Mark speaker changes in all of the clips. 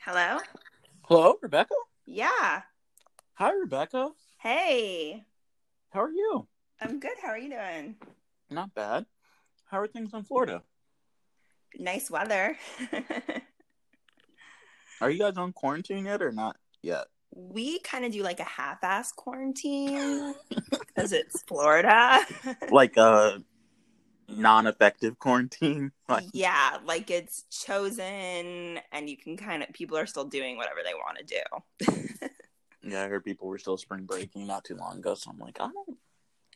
Speaker 1: Hello?
Speaker 2: Hello, Rebecca.
Speaker 1: Yeah.
Speaker 2: Hi, Rebecca.
Speaker 1: Hey.
Speaker 2: How are you?
Speaker 1: I'm good. How are you doing?
Speaker 2: Not bad. How are things in Florida?
Speaker 1: Nice weather.
Speaker 2: Are you guys on quarantine yet or not yet?
Speaker 1: we kind of do like a half-ass quarantine because it's Florida.
Speaker 2: Like a non-effective quarantine? Like,
Speaker 1: yeah, like it's chosen and you can kind of people are still doing whatever they want to do.
Speaker 2: yeah, I heard people were still spring breaking not too long ago, so I'm like, I don't.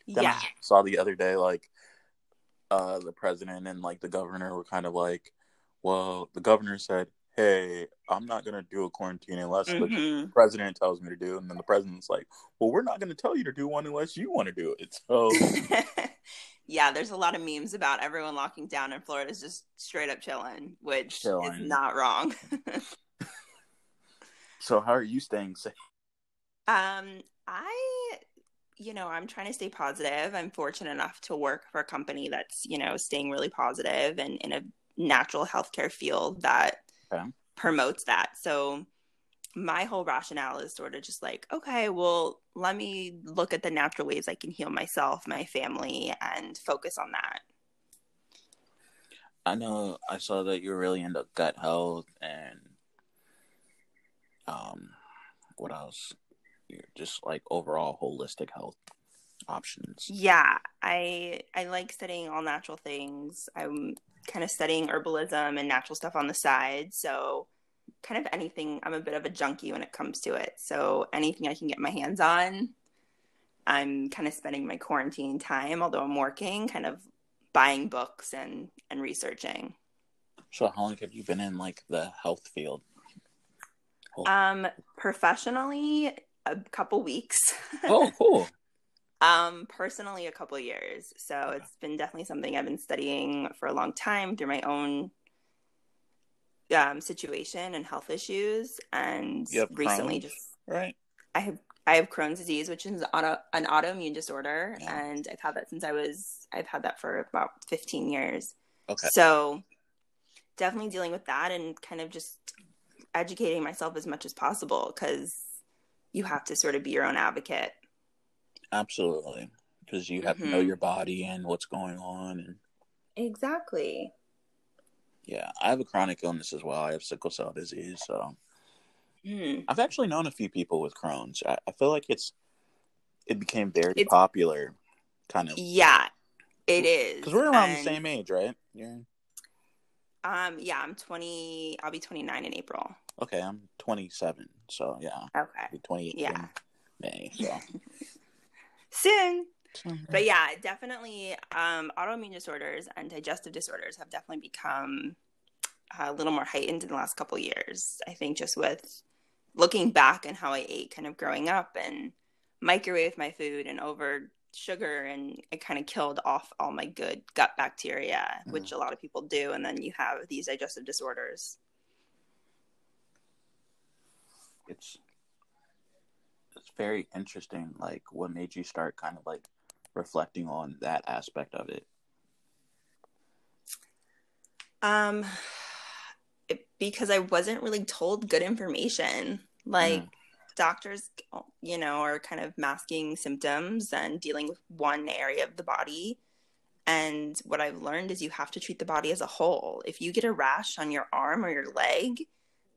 Speaker 2: Then
Speaker 1: yeah.
Speaker 2: I saw the other day like uh the president and like the governor were kind of like, well, the governor said, "Hey, I'm not gonna do a quarantine unless the
Speaker 1: Mhm.
Speaker 2: president tells me to do," and then the president's like, "Well, we're not gonna tell you to do one unless you want to do it." So.
Speaker 1: yeah, there's a lot of memes about everyone locking down in Florida is just straight up chilling, which is not wrong.
Speaker 2: So how are you staying safe?
Speaker 1: Um, I, you know, I'm trying to stay positive. I'm fortunate enough to work for a company that's, you know, staying really positive and in a natural healthcare field that
Speaker 2: Okay.
Speaker 1: promotes that. So my whole rationale is sort of just like, okay, well, let me look at the natural ways I can heal myself, my family, and focus on that.
Speaker 2: I know I saw that you're really into gut health and um what else? You're just like overall holistic health options.
Speaker 1: Yeah, I I like studying all natural things. I'm kind of studying herbalism and natural stuff on the side. So kind of anything. I'm a bit of a junkie when it comes to it. So anything I can get my hands on, I'm kind of spending my quarantine time, although I'm working, kind of buying books and and researching.
Speaker 2: So how long have you been in like the health field?
Speaker 1: Um, professionally, a couple weeks.
Speaker 2: Oh, cool.
Speaker 1: Um, personally, a couple years. So it's been definitely something I've been studying for a long time through my own um, situation and health issues. And recently,
Speaker 2: Crohn's?
Speaker 1: just
Speaker 2: Right.
Speaker 1: I have I have Crohn's disease, which is auto, an autoimmune disorder,
Speaker 2: Yeah.
Speaker 1: and I've had that since I was I've had that for about fifteen years.
Speaker 2: Okay.
Speaker 1: So definitely dealing with that and kind of just educating myself as much as possible because you have to sort of be your own advocate.
Speaker 2: Absolutely. Because you have to know
Speaker 1: Mhm.
Speaker 2: your body and what's going on and
Speaker 1: Exactly.
Speaker 2: yeah, I have a chronic illness as well. I have sickle cell disease, so
Speaker 1: Hmm.
Speaker 2: I've actually known a few people with Crohn's. I, I feel like it's it became very
Speaker 1: It's-
Speaker 2: popular, kind of
Speaker 1: Yeah, it is.
Speaker 2: because we're around the same age, right? Yeah.
Speaker 1: Um, yeah, I'm 20. I'll be 29 in April.
Speaker 2: Okay, I'm 27, so yeah,
Speaker 1: Okay,
Speaker 2: I'll be 28
Speaker 1: Yeah.
Speaker 2: in May. So,
Speaker 1: soon. But yeah, definitely, um, autoimmune disorders and digestive disorders have definitely become a little more heightened in the last couple of years. I think just with looking back and how I ate, kind of growing up and microwave my food and over sugar and it kind of killed off all my good gut bacteria which a lot of people do and then you have these digestive disorders
Speaker 2: it's it's very interesting. Like, what made you start kind of like reflecting on that aspect of it?
Speaker 1: Um, it, because I wasn't really told good information. Like
Speaker 2: Mm.
Speaker 1: doctors, you know, are kind of masking symptoms and dealing with one area of the body. And what I've learned is you have to treat the body as a whole. If you get a rash on your arm or your leg,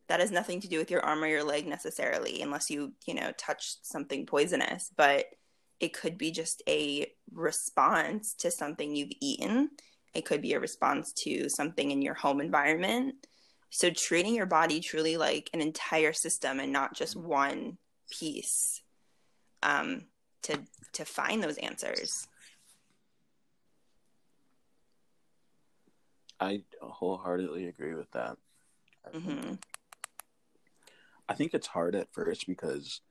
Speaker 1: that has nothing to do with your arm or your leg necessarily, unless you, you know, touched something poisonous. But it could be just a response to something you've eaten. It could be a response to something in your home environment. So treating your body truly like an entire system and not just one piece um, to to find those answers.
Speaker 2: I wholeheartedly agree with that. I think,
Speaker 1: hmm
Speaker 2: I think it's hard at first because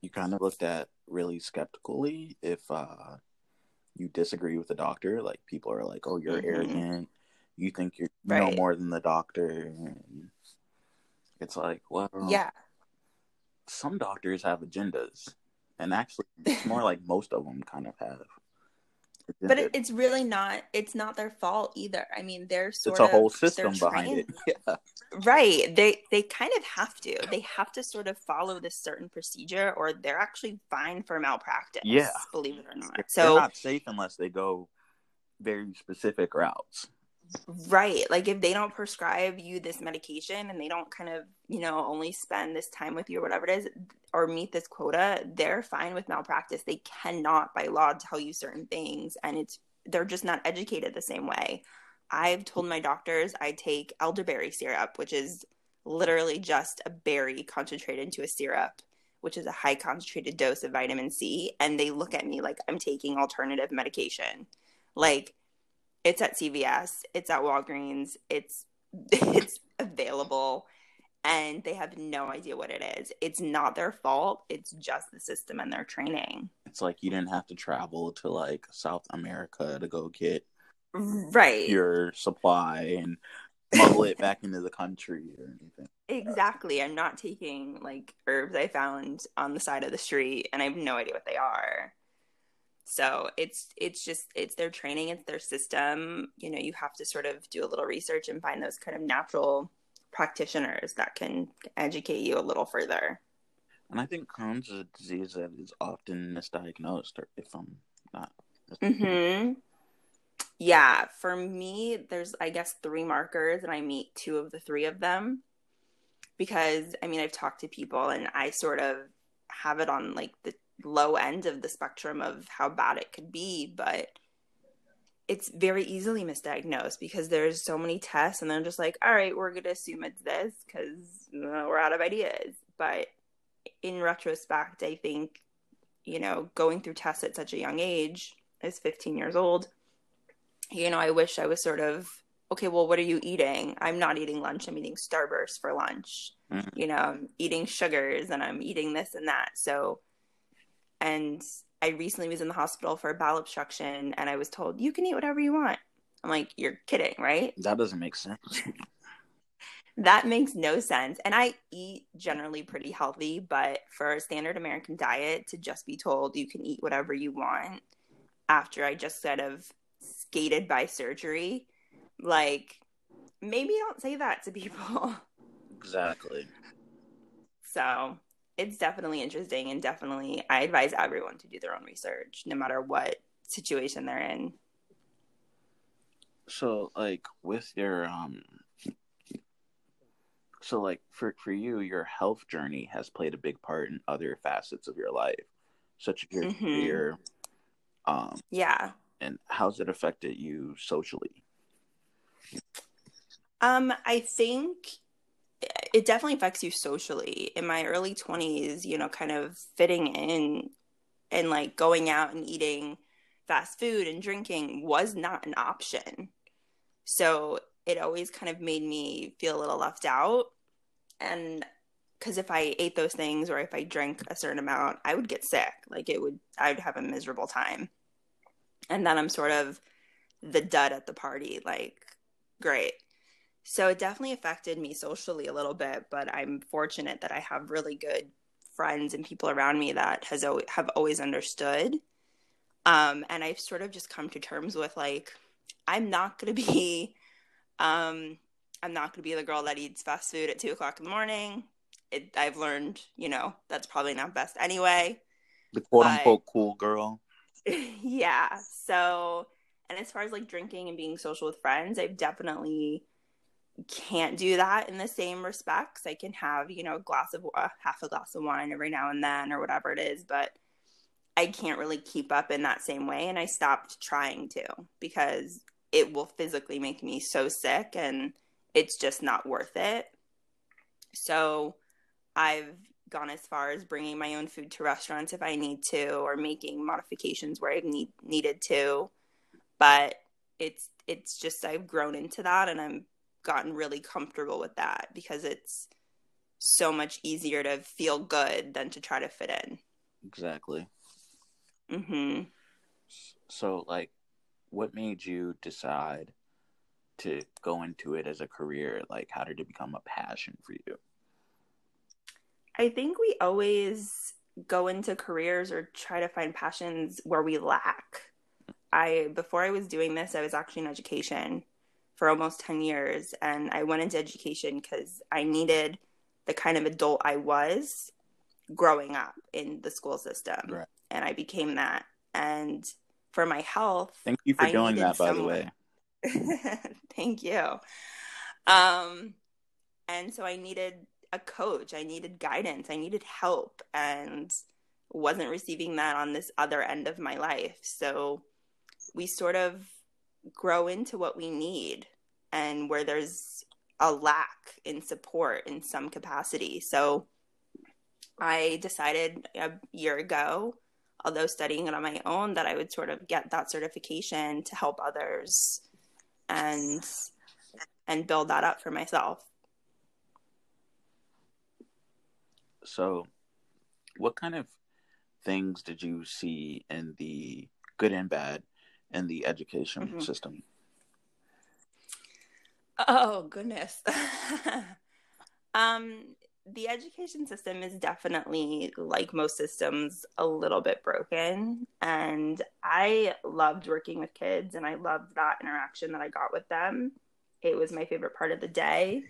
Speaker 2: you kind of looked at really skeptically if uh, you disagree with the doctor. Like people are like, "Oh, you're
Speaker 1: Mhm.
Speaker 2: arrogant. You think you're
Speaker 1: Right.
Speaker 2: more than the doctor." And it's like, well,
Speaker 1: Yeah.
Speaker 2: some doctors have agendas, and actually, it's more like most of them kind of have.
Speaker 1: But it, it's really not it's not their fault either. I mean they're sort
Speaker 2: it's a
Speaker 1: of
Speaker 2: whole system behind it. yeah.
Speaker 1: Right. They they kind of have to. They have to sort of follow this certain procedure or they're actually fine for malpractice
Speaker 2: Yeah.
Speaker 1: believe it or not. So they're
Speaker 2: not safe unless they go very specific routes
Speaker 1: right like if they don't prescribe you this medication and they don't kind of you know only spend this time with you or whatever it is or meet this quota they're fine with malpractice. They cannot by law tell you certain things and it's they're just not educated the same way. I've told my doctors i take elderberry syrup which is literally just a berry concentrated into a syrup which is a high concentrated dose of vitamin c and they look at me like i'm taking alternative medication. Like it's at CVS, it's at Walgreens, it's it's available and they have no idea what it is. It's not their fault. It's just the system and their training.
Speaker 2: it's like you didn't have to travel to like south america to go get
Speaker 1: Right.
Speaker 2: your supply and smuggle it back into the country or anything
Speaker 1: Exactly. I'm not taking like herbs I found on the side of the street and I have no idea what they are. So it's it's just it's their training, it's their system. You know, you have to sort of do a little research and find those kind of natural practitioners that can educate you a little further.
Speaker 2: and i think crohn's is a disease that is often misdiagnosed or if i'm not
Speaker 1: hmm Yeah, for me, there's I guess three markers, and I meet two of the three of them because I mean I've talked to people, and I sort of have it on like the low end of the spectrum of how bad it could be, but it's very easily misdiagnosed because there's so many tests, and they're just like, all right, we're gonna assume it's this because we're out of ideas. But in retrospect, I think you know going through tests at such a young age is 15 years old you know i wish i was sort of okay well what are you eating i'm not eating lunch i'm eating starburst for lunch
Speaker 2: Mhm.
Speaker 1: you know i'm eating sugars and i'm eating this and that so and i recently was in the hospital for a bowel obstruction and i was told you can eat whatever you want i'm like you're kidding right
Speaker 2: that doesn't make sense
Speaker 1: that makes no sense. And I eat generally pretty healthy, but for a standard American diet, to just be told you can eat whatever you want after I just sort of skated by surgery, like maybe don't say that to people.
Speaker 2: exactly
Speaker 1: so it's definitely interesting and definitely I advise everyone to do their own research, no matter what situation they're in.
Speaker 2: so like with your um so like for for you your health journey has played a big part in other facets of your life such as your
Speaker 1: Mhm.
Speaker 2: career um
Speaker 1: Yeah.
Speaker 2: and how's it affected you socially
Speaker 1: Um, I think it definitely affects you socially. In my early 20s, you know, kind of fitting in and like going out and eating fast food and drinking was not an option. So it always kind of made me feel a little left out. And because if I ate those things or if I drank a certain amount, I would get sick. Like it would, I would have a miserable time. And then I'm sort of the dud at the party. Like, great. So it definitely affected me socially a little bit, but I'm fortunate that I have really good friends and people around me that has always, have always understood. Um, and I've sort of just come to terms with like, I'm not going to be, um, I'm not to be the girl that eats fast food at two o'clock in the morning. It, I've learned, you know, that's probably not best anyway.
Speaker 2: the quote
Speaker 1: But-
Speaker 2: unquote cool girl
Speaker 1: yeah. So, and as far as like drinking and being social with friends, I've definitely can't do that in the same respects. I can have, you know, a glass of uh, half a glass of wine every now and then or whatever it is, but I can't really keep up in that same way. And I stopped trying to because it will physically make me so sick and it's just not worth it. So I've gone as far as bringing my own food to restaurants if I need to, or making modifications where I need needed to. But it's it's just I've grown into that, and I'm gotten really comfortable with that because it's so much easier to feel good than to try to fit in.
Speaker 2: exactly.
Speaker 1: Hmm
Speaker 2: so like what made you decide to go into it as a career? Like how did it become a passion for you?
Speaker 1: I think we always go into careers or try to find passions where we lack. I before I was doing this, I was actually in education for almost 10 years and I went into education cuz I needed the kind of adult I was growing up in the school system. Right. And I became that. And for my health,
Speaker 2: thank you for I doing that by someone...
Speaker 1: the way. thank you. Um and so I needed a coach, I needed guidance, I needed help and wasn't receiving that on this other end of my life. So we sort of grow into what we need and where there's a lack in support in some capacity. So I decided a year ago, although studying it on my own, that I would sort of get that certification to help others and and build that up for myself.
Speaker 2: So, what kind of things did you see in the good and bad in the education mm-hmm. system?
Speaker 1: Oh goodness. um the education system is definitely like most systems a little bit broken and I loved working with kids and I loved that interaction that I got with them. It was my favorite part of the day.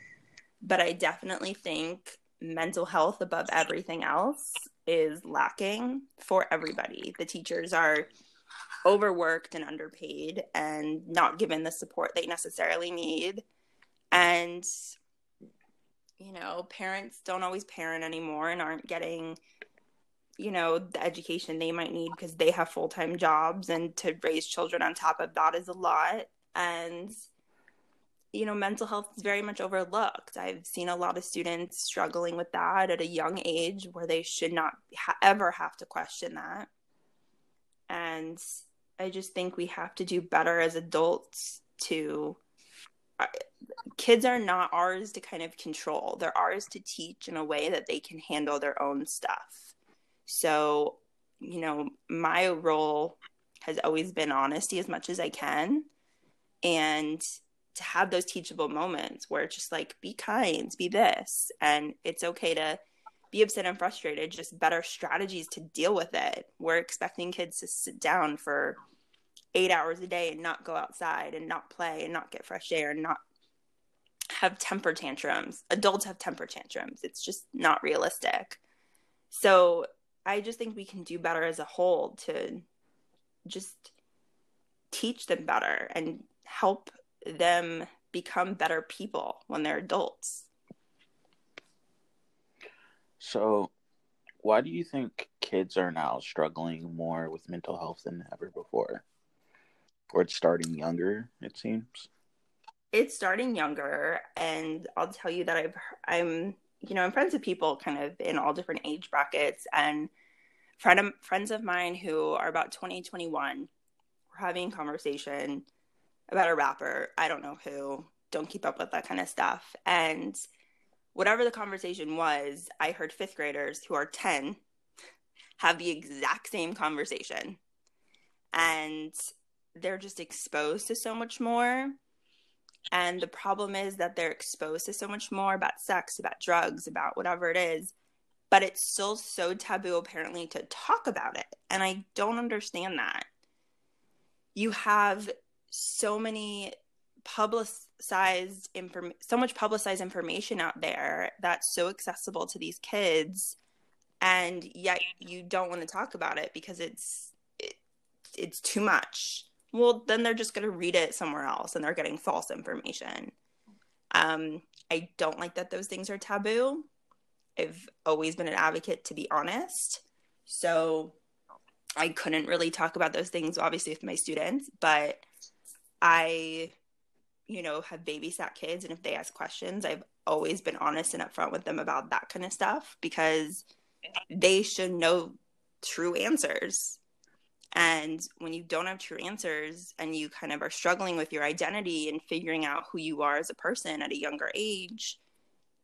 Speaker 1: But I definitely think mental health above everything else is lacking for everybody. The teachers are overworked and underpaid and not given the support they necessarily need. And, you know, parents don't always parent anymore and aren't getting, you know, the education they might need because they have full time jobs. And to raise children on top of that is a lot. And, you know, mental health is very much overlooked. I've seen a lot of students struggling with that at a young age where they should not ha- ever have to question that. And I just think we have to do better as adults to. Kids are not ours to kind of control, they're ours to teach in a way that they can handle their own stuff. So, you know, my role has always been honesty as much as I can. And to have those teachable moments where it's just like be kind be this and it's okay to be upset and frustrated just better strategies to deal with it we're expecting kids to sit down for eight hours a day and not go outside and not play and not get fresh air and not have temper tantrums adults have temper tantrums it's just not realistic so i just think we can do better as a whole to just teach them better and help them become better people when they're adults.
Speaker 2: So, why do you think kids are now struggling more with mental health than ever before? Or it's starting younger, it seems.
Speaker 1: It's starting younger, and I'll tell you that I've I'm you know I'm friends with people kind of in all different age brackets, and friend of, friends of mine who are about 20, 21, we're having conversation about a rapper. I don't know who. Don't keep up with that kind of stuff. And whatever the conversation was, I heard fifth graders who are 10 have the exact same conversation. And they're just exposed to so much more. And the problem is that they're exposed to so much more about sex, about drugs, about whatever it is. But it's still so taboo, apparently, to talk about it. And I don't understand that. You have so many publicized inform so much publicized information out there that's so accessible to these kids and yet you don't want to talk about it because it's it, it's too much well then they're just going to read it somewhere else and they're getting false information. Um i don't like that those things are taboo. I've always been an advocate to be honest. So i couldn't really talk about those things obviously with my students but I, you know, have babysat kids, and if they ask questions, I've always been honest and upfront with them about that kind of stuff because they should know true answers. And when you don't have true answers and you kind of are struggling with your identity and figuring out who you are as a person at a younger age,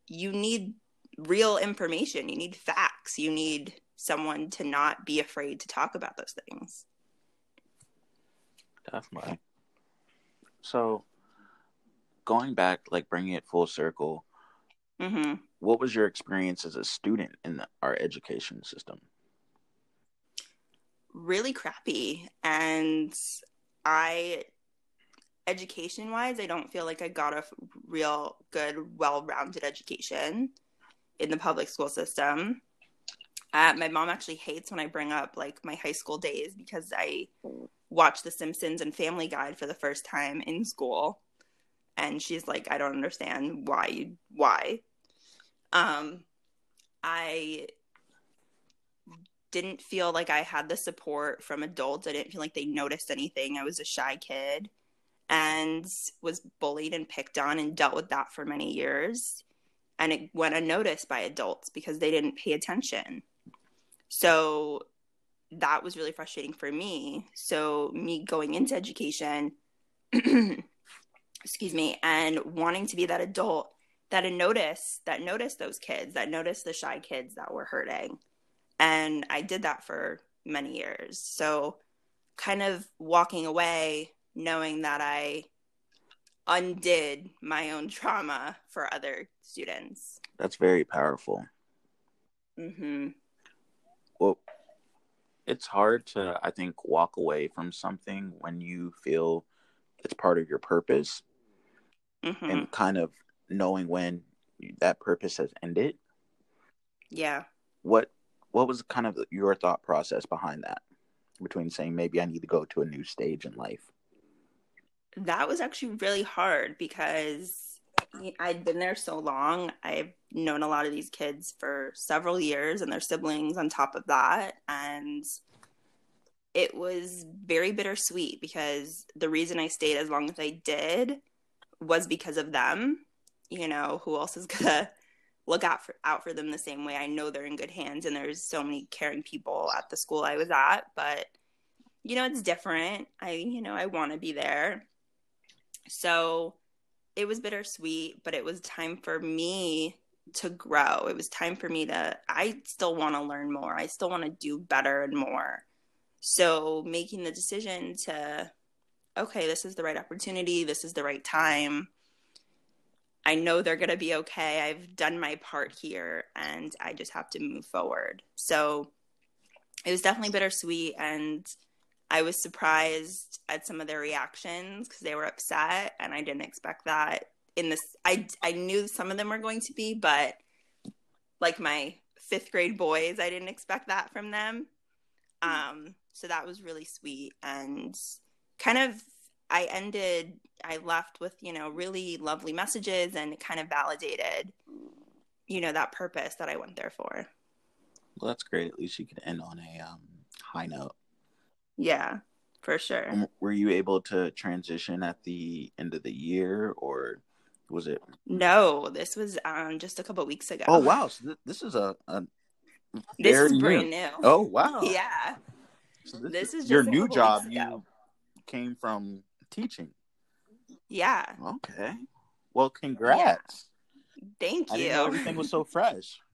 Speaker 1: you need real information. You need facts. You need someone to not be afraid to talk about those things.
Speaker 2: Definitely. So, going back, like bringing it full circle,
Speaker 1: mm-hmm.
Speaker 2: what was your experience as a student in the, our education system?
Speaker 1: Really crappy. And I education wise, I don't feel like I got a real good, well rounded education in the public school system. Uh, my mom actually hates when I bring up like my high school days because I watched The Simpsons and Family Guy for the first time in school, and she's like, "I don't understand why why." Um, I didn't feel like I had the support from adults. I didn't feel like they noticed anything. I was a shy kid and was bullied and picked on and dealt with that for many years. And it went unnoticed by adults because they didn't pay attention. So that was really frustrating for me. So, me going into education, excuse me, and wanting to be that adult that noticed that noticed those kids, that noticed the shy kids that were hurting. And I did that for many years. So, kind of walking away knowing that I undid my own trauma for other students.
Speaker 2: That's very powerful.
Speaker 1: Mm-hmm.
Speaker 2: Well, it's hard to, I think, walk away from something when you feel it's part of your purpose mm-hmm. and kind of knowing when that purpose has ended.
Speaker 1: Yeah.
Speaker 2: What what was kind of your thought process behind that between saying maybe I need to go to a new stage in life?
Speaker 1: that was actually really hard because I'd been there so long. I've known a lot of these kids for several years and their siblings on top of that. And it was very bittersweet because the reason I stayed as long as I did was because of them. You know, who else is gonna look out for out for them the same way? I know they're in good hands and there's so many caring people at the school I was at, but you know, it's different. I you know, I want to be there so it was bittersweet, but it was time for me to grow. It was time for me to, I still want to learn more. I still want to do better and more. So making the decision to, okay, this is the right opportunity, this is the right time. I know they're going to be okay. I've done my part here and I just have to move forward. So it was definitely bittersweet. And I was surprised at some of their reactions because they were upset, and I didn't expect that. In this, I I knew some of them were going to be, but like my fifth grade boys, I didn't expect that from them. Um, so that was really sweet, and kind of I ended. I left with you know really lovely messages, and it kind of validated, you know, that purpose that I went there for.
Speaker 2: Well, that's great. At least you could end on a um, high note.
Speaker 1: Yeah, for sure. Um,
Speaker 2: were you able to transition at the end of the year or was it?
Speaker 1: No, this was um just a couple weeks ago.
Speaker 2: Oh wow, so th- this is a, a
Speaker 1: this is brand new.
Speaker 2: Oh wow,
Speaker 1: yeah.
Speaker 2: So this, this, is your new job. You came from teaching.
Speaker 1: Yeah.
Speaker 2: Okay. Well, congrats.
Speaker 1: Yeah. Thank you.
Speaker 2: everything was so fresh.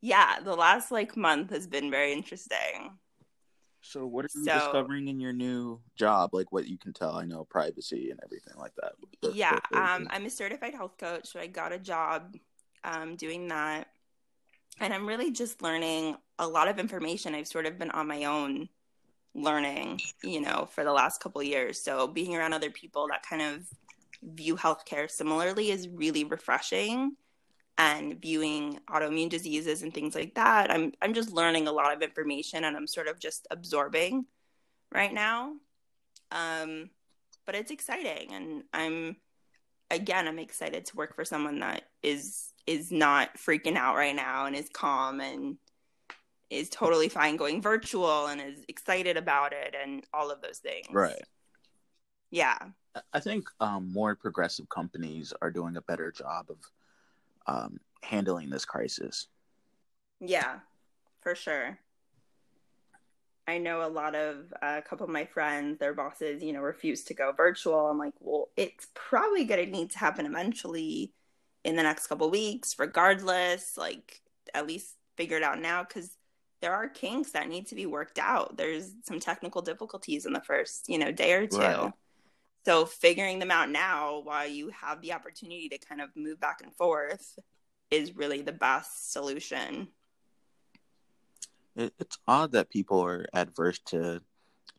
Speaker 1: Yeah, the last like month has been very interesting.
Speaker 2: So, what are you so, discovering in your new job? Like what you can tell, I know privacy and everything like that.
Speaker 1: yeah, um, I'm a certified health coach, so I got a job um, doing that, and I'm really just learning a lot of information. I've sort of been on my own learning, you know, for the last couple years. So, being around other people that kind of view healthcare similarly is really refreshing and viewing autoimmune diseases and things like that. I'm I'm just learning a lot of information and I'm sort of just absorbing right now. Um, but it's exciting and I'm again I'm excited to work for someone that is is not freaking out right now and is calm and is totally fine going virtual and is excited about it and all of those things.
Speaker 2: Right.
Speaker 1: Yeah.
Speaker 2: I think um, more progressive companies are doing a better job of um, handling this crisis.
Speaker 1: Yeah, for sure. I know a lot of uh, a couple of my friends, their bosses, you know, refuse to go virtual. I'm like, well, it's probably going to need to happen eventually in the next couple weeks, regardless. Like, at least figure it out now because there are kinks that need to be worked out. There's some technical difficulties in the first, you know, day or two. Right. So figuring them out now while you have the opportunity to kind of move back and forth is really the best solution.
Speaker 2: It's odd that people are adverse to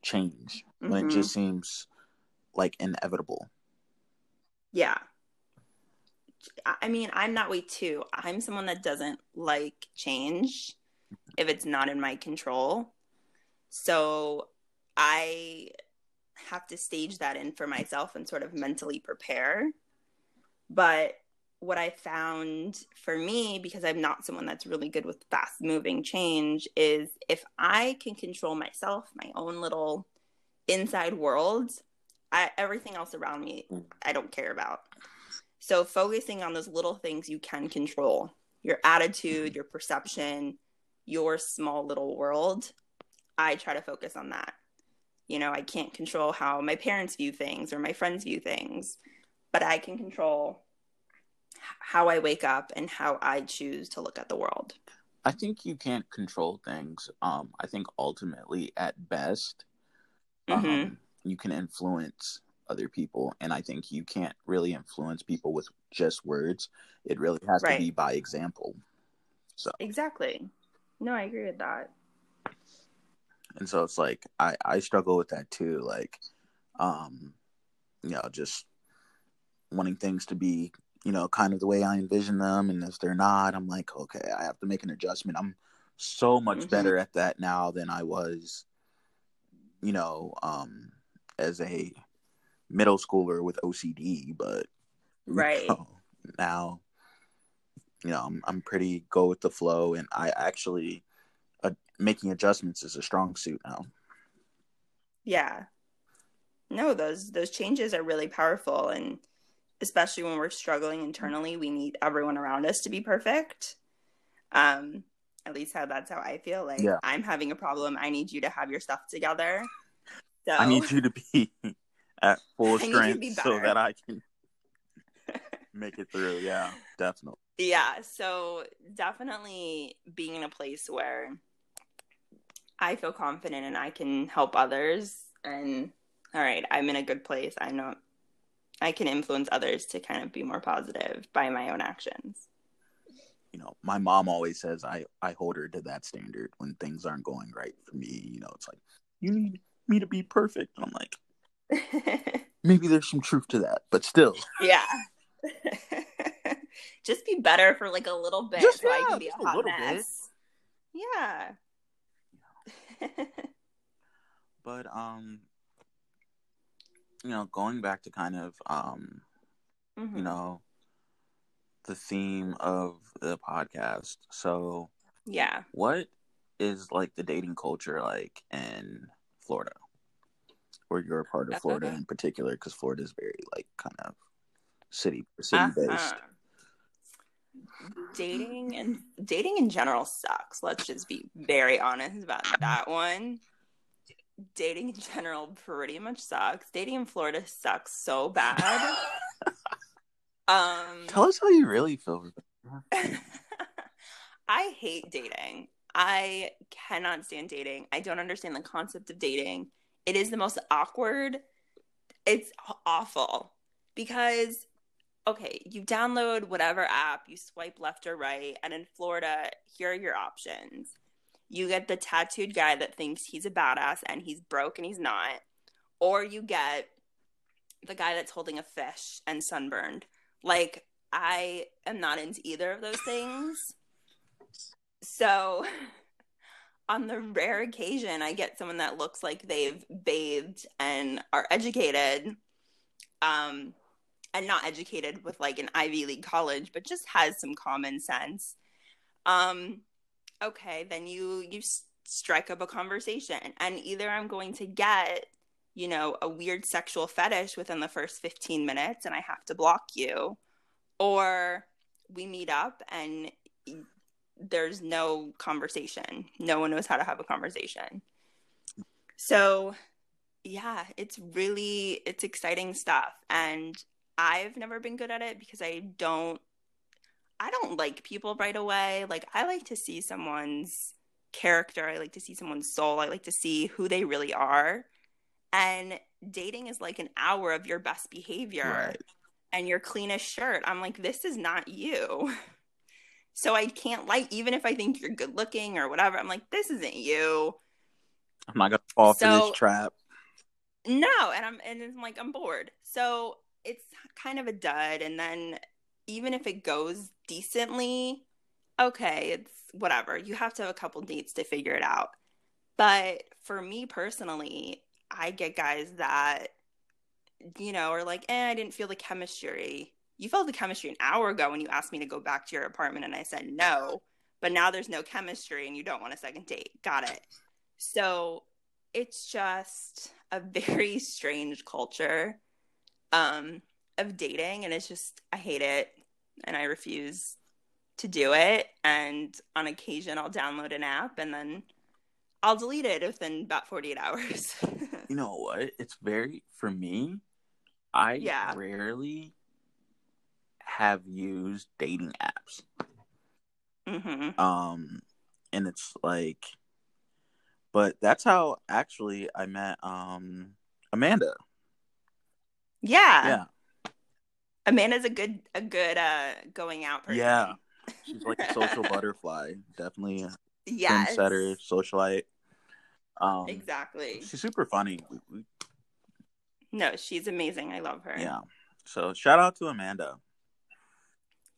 Speaker 2: change mm-hmm. when it just mm-hmm. seems like inevitable.
Speaker 1: Yeah. I mean, I'm that way too. I'm someone that doesn't like change if it's not in my control. So I have to stage that in for myself and sort of mentally prepare. But what I found for me, because I'm not someone that's really good with fast moving change, is if I can control myself, my own little inside world, I, everything else around me, I don't care about. So focusing on those little things you can control your attitude, mm-hmm. your perception, your small little world, I try to focus on that. You know, I can't control how my parents view things or my friends view things, but I can control how I wake up and how I choose to look at the world.
Speaker 2: I think you can't control things. Um, I think ultimately, at best, mm-hmm. um, you can influence other people, and I think you can't really influence people with just words. It really has right. to be by example. So
Speaker 1: exactly, no, I agree with that.
Speaker 2: And so it's like I I struggle with that too. Like, um, you know, just wanting things to be you know, kind of the way I envision them. And if they're not, I'm like, okay, I have to make an adjustment. I'm so much mm-hmm. better at that now than I was, you know, um, as a middle schooler with OCD. But
Speaker 1: right
Speaker 2: you know, now, you know, I'm, I'm pretty go with the flow, and I actually uh, making adjustments is a strong suit now.
Speaker 1: Yeah. No, those those changes are really powerful and especially when we're struggling internally, we need everyone around us to be perfect. Um, at least how that's how I feel. Like yeah. I'm having a problem. I need you to have your stuff together.
Speaker 2: So I need you to be at full strength so that I can make it through. Yeah, definitely.
Speaker 1: Yeah, so definitely being in a place where I feel confident and I can help others and all right, I'm in a good place. I know I can influence others to kind of be more positive by my own actions.
Speaker 2: You know, my mom always says I I hold her to that standard when things aren't going right for me. You know, it's like you need me to be perfect. And I'm like, maybe there's some truth to that, but still,
Speaker 1: yeah. just be better for like a little bit, just, so yeah, I can be a hot a mess. Bit. Yeah.
Speaker 2: but um, you know, going back to kind of, um, mm-hmm. you know, the theme of the podcast. So,
Speaker 1: yeah,
Speaker 2: what is like the dating culture like in Florida, or you're a part of Florida in particular? Because Florida is very like kind of city city based. Uh-huh.
Speaker 1: Dating and dating in general sucks. Let's just be very honest about that one dating in general pretty much sucks. Dating in Florida sucks so bad. um
Speaker 2: Tell us how you really feel.
Speaker 1: I hate dating. I cannot stand dating. I don't understand the concept of dating. It is the most awkward. It's awful because okay, you download whatever app, you swipe left or right, and in Florida, here are your options you get the tattooed guy that thinks he's a badass and he's broke and he's not, or you get the guy that's holding a fish and sunburned. Like, I am not into either of those things. So, on the rare occasion I get someone that looks like they've bathed and are educated, um, and not educated with like an Ivy League college, but just has some common sense. Um, okay, then you you strike up a conversation, and either I'm going to get you know a weird sexual fetish within the first 15 minutes, and I have to block you, or we meet up and there's no conversation. No one knows how to have a conversation. So, yeah, it's really it's exciting stuff and I've never been good at it because I don't I don't like people right away. Like I like to see someone's character. I like to see someone's soul. I like to see who they really are. And dating is like an hour of your best behavior right. and your cleanest shirt. I'm like, this is not you. So I can't like, even if I think you're good looking or whatever, I'm like, this isn't you.
Speaker 2: I'm not gonna fall so, for this trap.
Speaker 1: No, and I'm and I'm like I'm bored. So it's kind of a dud. And then even if it goes decently, okay, it's whatever. You have to have a couple dates to figure it out. But for me personally, I get guys that, you know, are like, eh, I didn't feel the chemistry. You felt the chemistry an hour ago when you asked me to go back to your apartment and I said no, but now there's no chemistry and you don't want a second date. Got it. So it's just a very strange culture um, of dating. And it's just, I hate it and I refuse to do it. And on occasion, I'll download an app and then I'll delete it within about 48 hours.
Speaker 2: you know what? It's very, for me, I yeah. rarely have used dating apps. Mm-hmm. Um, and it's like, but that's how actually I met um Amanda.
Speaker 1: Yeah. Yeah. Amanda's a good a good uh going out person.
Speaker 2: Yeah. She's like a social butterfly. Definitely yes. trendsetter, socialite.
Speaker 1: Um Exactly.
Speaker 2: She's super funny.
Speaker 1: No, she's amazing. I love her.
Speaker 2: Yeah. So shout out to Amanda.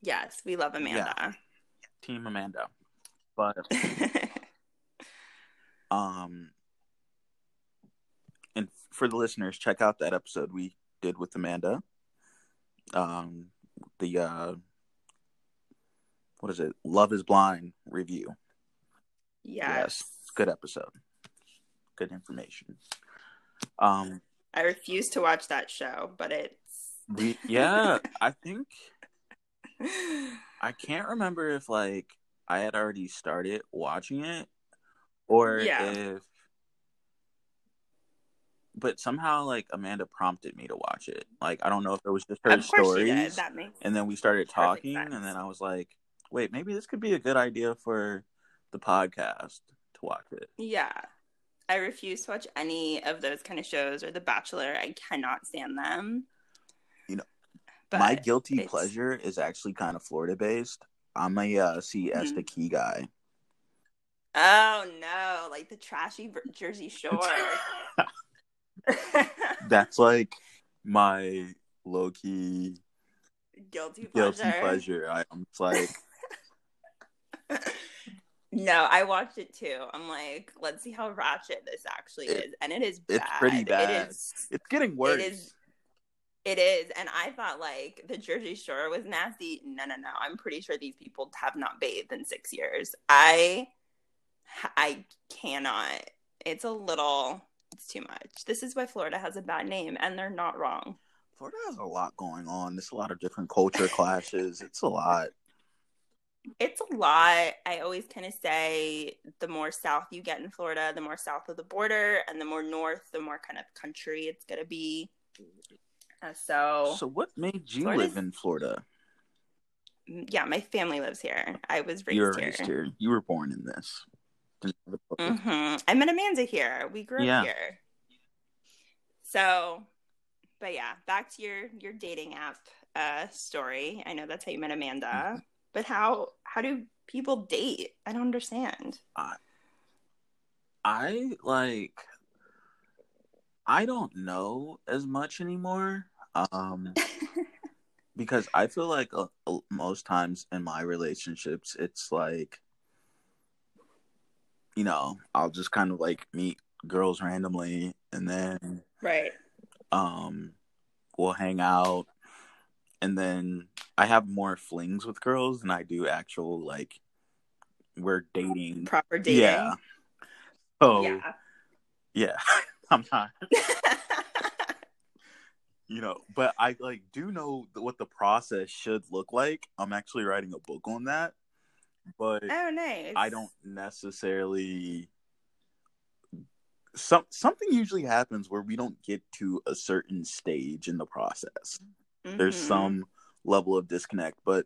Speaker 1: Yes, we love Amanda. Yeah.
Speaker 2: Team Amanda. But um and for the listeners, check out that episode we did with Amanda um, the uh, what is it? Love is Blind review.
Speaker 1: Yes. yes.
Speaker 2: Good episode. Good information. Um,
Speaker 1: I refuse to watch that show, but it's.
Speaker 2: Yeah, I think. I can't remember if like I had already started watching it or yeah. if but somehow like Amanda prompted me to watch it. Like I don't know if it was just her stories, and then we started talking, and then I was like, wait, maybe this could be a good idea for the podcast to watch it.
Speaker 1: Yeah, I refuse to watch any of those kind of shows or The Bachelor. I cannot stand them.
Speaker 2: You know, but my guilty it's... pleasure is actually kind of Florida based. I'm a uh, Siesta mm-hmm. Key guy.
Speaker 1: Oh no, like the trashy Jersey Shore.
Speaker 2: That's like my low key
Speaker 1: guilty pleasure.
Speaker 2: Guilty pleasure. I, am like.
Speaker 1: no, I watched it too. I'm like, let's see how ratchet this actually it, is, and it is.
Speaker 2: Bad. It's pretty bad. It is. It's getting worse.
Speaker 1: It is. It is, and I thought like the Jersey Shore was nasty. No, no, no. I'm pretty sure these people have not bathed in six years. I, I cannot. It's a little it's too much. This is why Florida has a bad name, and they're not wrong.
Speaker 2: Florida has a lot going on. There's a lot of different culture clashes. It's a lot.
Speaker 1: It's a lot. I always kind of say the more south you get in Florida, the more south of the border, and the more north, the more kind of country it's going to be. Uh, so,
Speaker 2: so what made you Florida's... live in Florida?
Speaker 1: Yeah, my family lives here. I was raised, raised here. here.
Speaker 2: You were born in this.
Speaker 1: Mm-hmm. I met Amanda here. We grew yeah. up here. So, but yeah, back to your your dating app uh, story. I know that's how you met Amanda, mm-hmm. but how how do people date? I don't understand.
Speaker 2: I, I like. I don't know as much anymore. Um, because I feel like uh, most times in my relationships, it's like you know, I'll just kind of like meet girls randomly and then
Speaker 1: right
Speaker 2: um we'll hang out and then I have more flings with girls than I do actual like we're dating
Speaker 1: proper dating.
Speaker 2: Yeah. Oh. Yeah. Yeah. I'm not. you know, but I like do know what the process should look like. I'm actually writing a book on that but
Speaker 1: oh, nice.
Speaker 2: I don't necessarily. Some something usually happens where we don't get to a certain stage in the process. Mm-hmm. There's some level of disconnect, but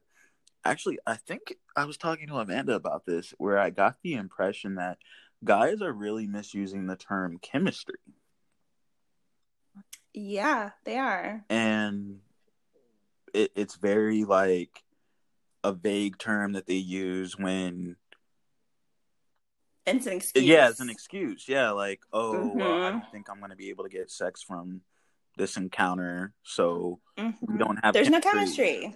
Speaker 2: actually, I think I was talking to Amanda about this, where I got the impression that guys are really misusing the term chemistry.
Speaker 1: Yeah, they are,
Speaker 2: and it, it's very like a vague term that they use when
Speaker 1: It's an excuse.
Speaker 2: Yeah, it's an excuse. Yeah, like, oh, mm-hmm. well, I don't think I'm going to be able to get sex from this encounter, so mm-hmm. we don't have.
Speaker 1: There's chemistry. no chemistry.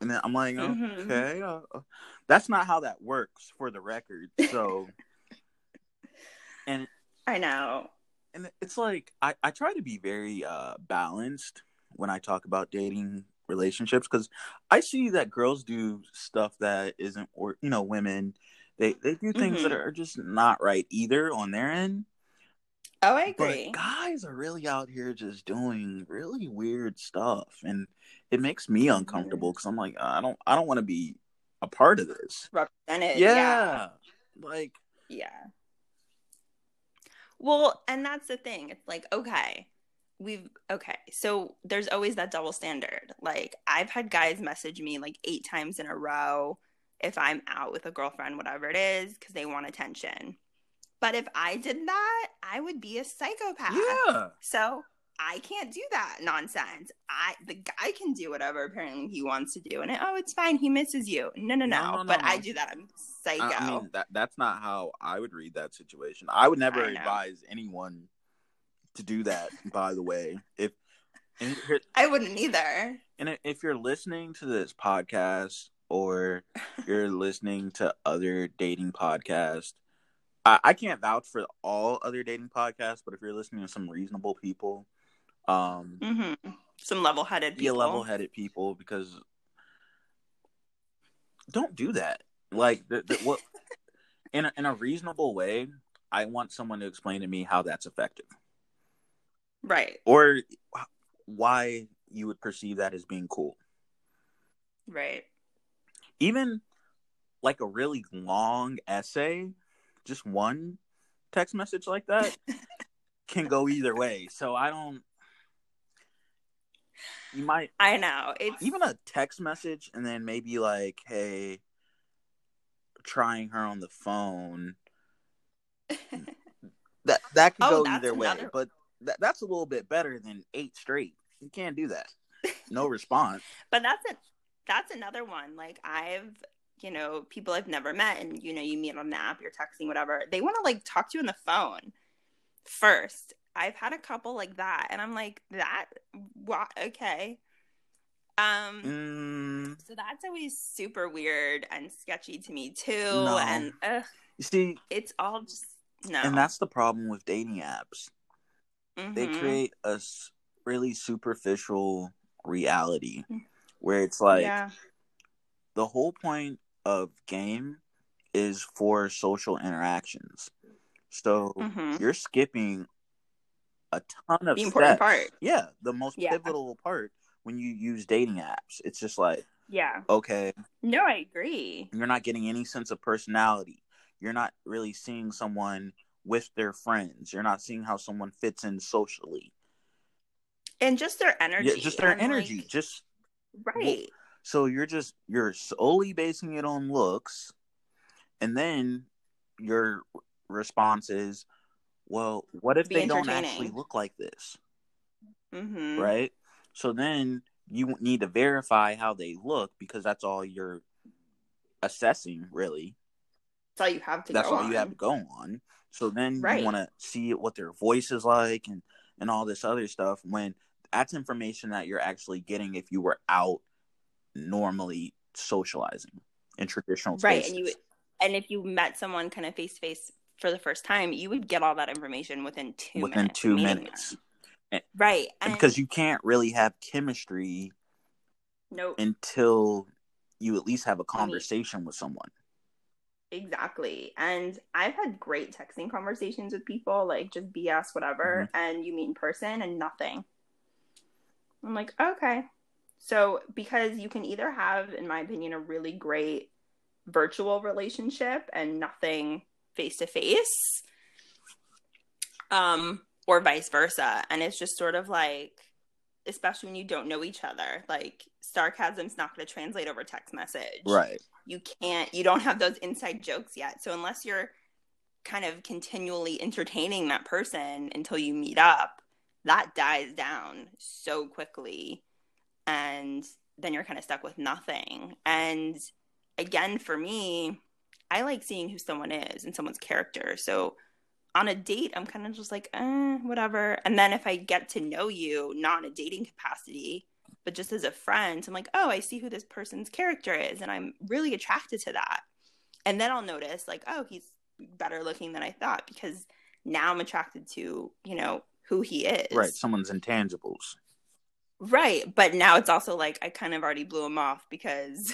Speaker 2: And then I'm like, mm-hmm. okay, uh, uh, that's not how that works, for the record. So, and
Speaker 1: I know,
Speaker 2: and it's like I I try to be very uh balanced when I talk about dating relationships because I see that girls do stuff that isn't, or you know, women they they do things mm-hmm. that are just not right either on their end.
Speaker 1: Oh, I agree.
Speaker 2: But guys are really out here just doing really weird stuff, and it makes me mm-hmm. uncomfortable because I'm like, I don't, I don't want to be a part of this.
Speaker 1: Represented,
Speaker 2: yeah. yeah. Like,
Speaker 1: yeah. Well, and that's the thing. It's like, okay, we've okay so there's always that double standard. Like i've had guys message me like eight times in a row if i'm out with a girlfriend whatever it is because they want attention. But if i did that i would be a psychopath.
Speaker 2: Yeah.
Speaker 1: So i can't do that nonsense. I the guy can do whatever apparently he wants to do and it, oh it's fine he misses you. No no no, no, no but no. i do that i'm psycho I, I mean
Speaker 2: that that's not how i would read that situation. I would never I advise anyone to do that. By the way, if
Speaker 1: I wouldn't either.
Speaker 2: And if you're listening to this podcast or you're listening to other dating podcasts, I, I can't vouch for all other dating podcasts, but if you're listening to some reasonable people, um,
Speaker 1: mm-hmm. some level-headed
Speaker 2: people, level-headed people, because don't do that. Like the, the, what in a, in a reasonable way, I want someone to explain to me how that's effective.
Speaker 1: Right.
Speaker 2: Or why you would perceive that as being cool.
Speaker 1: Right.
Speaker 2: Even like a really long essay, just one text message like that can go either way. So I don't you might
Speaker 1: I know. It's
Speaker 2: even a text message and then maybe like, hey, trying her on the phone. that that could oh, go either way. But that, that's a little bit better than eight straight. You can't do that. No response.
Speaker 1: but that's a that's another one. Like I've you know people I've never met, and you know you meet on an app, you're texting, whatever. They want to like talk to you on the phone first. I've had a couple like that, and I'm like that. What? Okay. Um. Mm. So that's always super weird and sketchy to me too. No. And ugh,
Speaker 2: you see,
Speaker 1: it's all just no.
Speaker 2: And that's the problem with dating apps Mm-hmm. They create a really superficial reality mm. where it's like yeah. the whole point of game is for social interactions. So mm-hmm. you're skipping a ton of
Speaker 1: the important steps. part.
Speaker 2: Yeah, the most yeah. pivotal part when you use dating apps. It's just like,
Speaker 1: yeah,
Speaker 2: okay.
Speaker 1: No, I agree.
Speaker 2: You're not getting any sense of personality. You're not really seeing someone with their friends. You're not seeing how someone fits in socially.
Speaker 1: And just their energy.
Speaker 2: Yeah, just their energy. Like, just
Speaker 1: right.
Speaker 2: So you're just you're solely basing it on looks, and then your response is, "Well, what if Be they don't actually look like this?"
Speaker 1: Mm-hmm.
Speaker 2: Right. So then you need to verify how they look because that's all you're assessing, really.
Speaker 1: That's all you have to.
Speaker 2: That's all
Speaker 1: on.
Speaker 2: you have to go on. So then right. you want to see what their voice is like and and all this other stuff when that's information that you're actually getting if you were out normally socializing in traditional spaces.
Speaker 1: right and you and if you met someone kind of face to face for the first time you would get all that information within two
Speaker 2: within
Speaker 1: minutes,
Speaker 2: two minutes
Speaker 1: and, right
Speaker 2: and because you can't really have chemistry
Speaker 1: nope.
Speaker 2: until you at least have a conversation with someone
Speaker 1: Exactly. And I've had great texting conversations with people, like just BS, whatever, mm-hmm. and you meet in person and nothing. I'm like, okay. So, because you can either have, in my opinion, a really great virtual relationship and nothing face to face, um, or vice versa. And it's just sort of like, especially when you don't know each other, like sarcasm's not going to translate over text message.
Speaker 2: Right
Speaker 1: you can't you don't have those inside jokes yet so unless you're kind of continually entertaining that person until you meet up that dies down so quickly and then you're kind of stuck with nothing and again for me I like seeing who someone is and someone's character. So on a date, I'm kind of just like, eh, whatever. And then if I get to know you, not in a dating capacity, but just as a friend, I'm like, oh, I see who this person's character is. And I'm really attracted to that. And then I'll notice, like, oh, he's better looking than I thought because now I'm attracted to, you know, who he is.
Speaker 2: Right. Someone's intangibles.
Speaker 1: Right. But now it's also like I kind of already blew him off because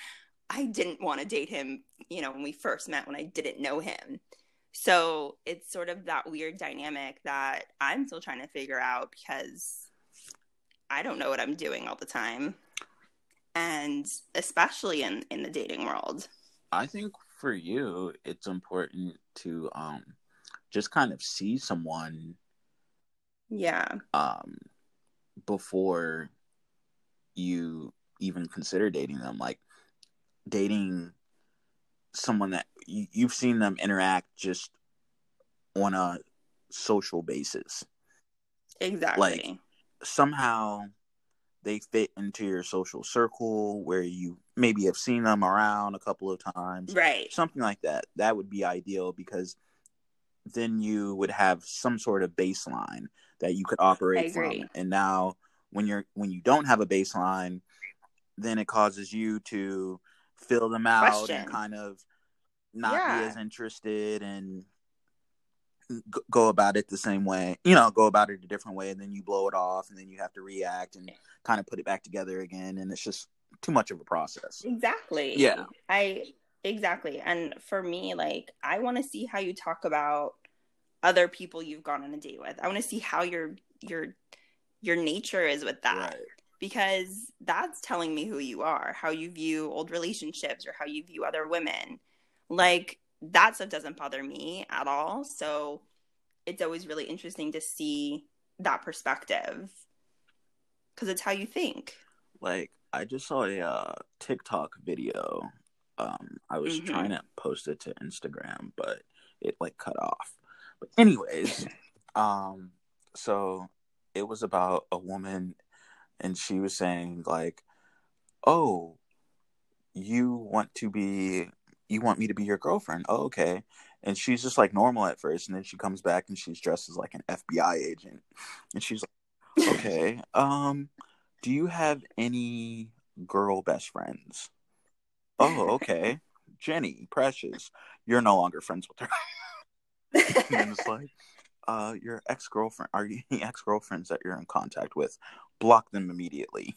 Speaker 1: I didn't want to date him, you know, when we first met, when I didn't know him. So it's sort of that weird dynamic that I'm still trying to figure out because I don't know what I'm doing all the time. And especially in, in the dating world.
Speaker 2: I think for you, it's important to um, just kind of see someone.
Speaker 1: Yeah.
Speaker 2: Um, before you even consider dating them, like dating someone that you, you've seen them interact just on a social basis.
Speaker 1: Exactly.
Speaker 2: Like somehow they fit into your social circle where you maybe have seen them around a couple of times.
Speaker 1: Right.
Speaker 2: Something like that. That would be ideal because then you would have some sort of baseline that you could operate from. And now when you're when you don't have a baseline, then it causes you to fill them out Question. and kind of not yeah. be as interested and go about it the same way you know go about it a different way and then you blow it off and then you have to react and kind of put it back together again and it's just too much of a process.
Speaker 1: Exactly.
Speaker 2: Yeah.
Speaker 1: I exactly. And for me like i want to see how you talk about other people you've gone on a date with. I want to see how your your your nature is with that. Right. because that's telling me who you are how you view old relationships or how you view other women. Like that stuff doesn't bother me at all. So it's always really interesting to see that perspective because it's how you think.
Speaker 2: Like I just saw a uh, TikTok video. Um, I was mm-hmm. trying to post it to Instagram, but it like cut off. But anyways, um, so it was about a woman, and she was saying like, "Oh, you want to be you want me to be your girlfriend? Oh, okay. And she's just like normal at first, and then she comes back and she's dressed as like an FBI agent, and she's like, okay, um, do you have any girl best friends? Oh, okay. Jenny, precious, you're no longer friends with her. and it's like, uh, your ex girlfriend, are you any ex girlfriends that you're in contact with? Block them immediately.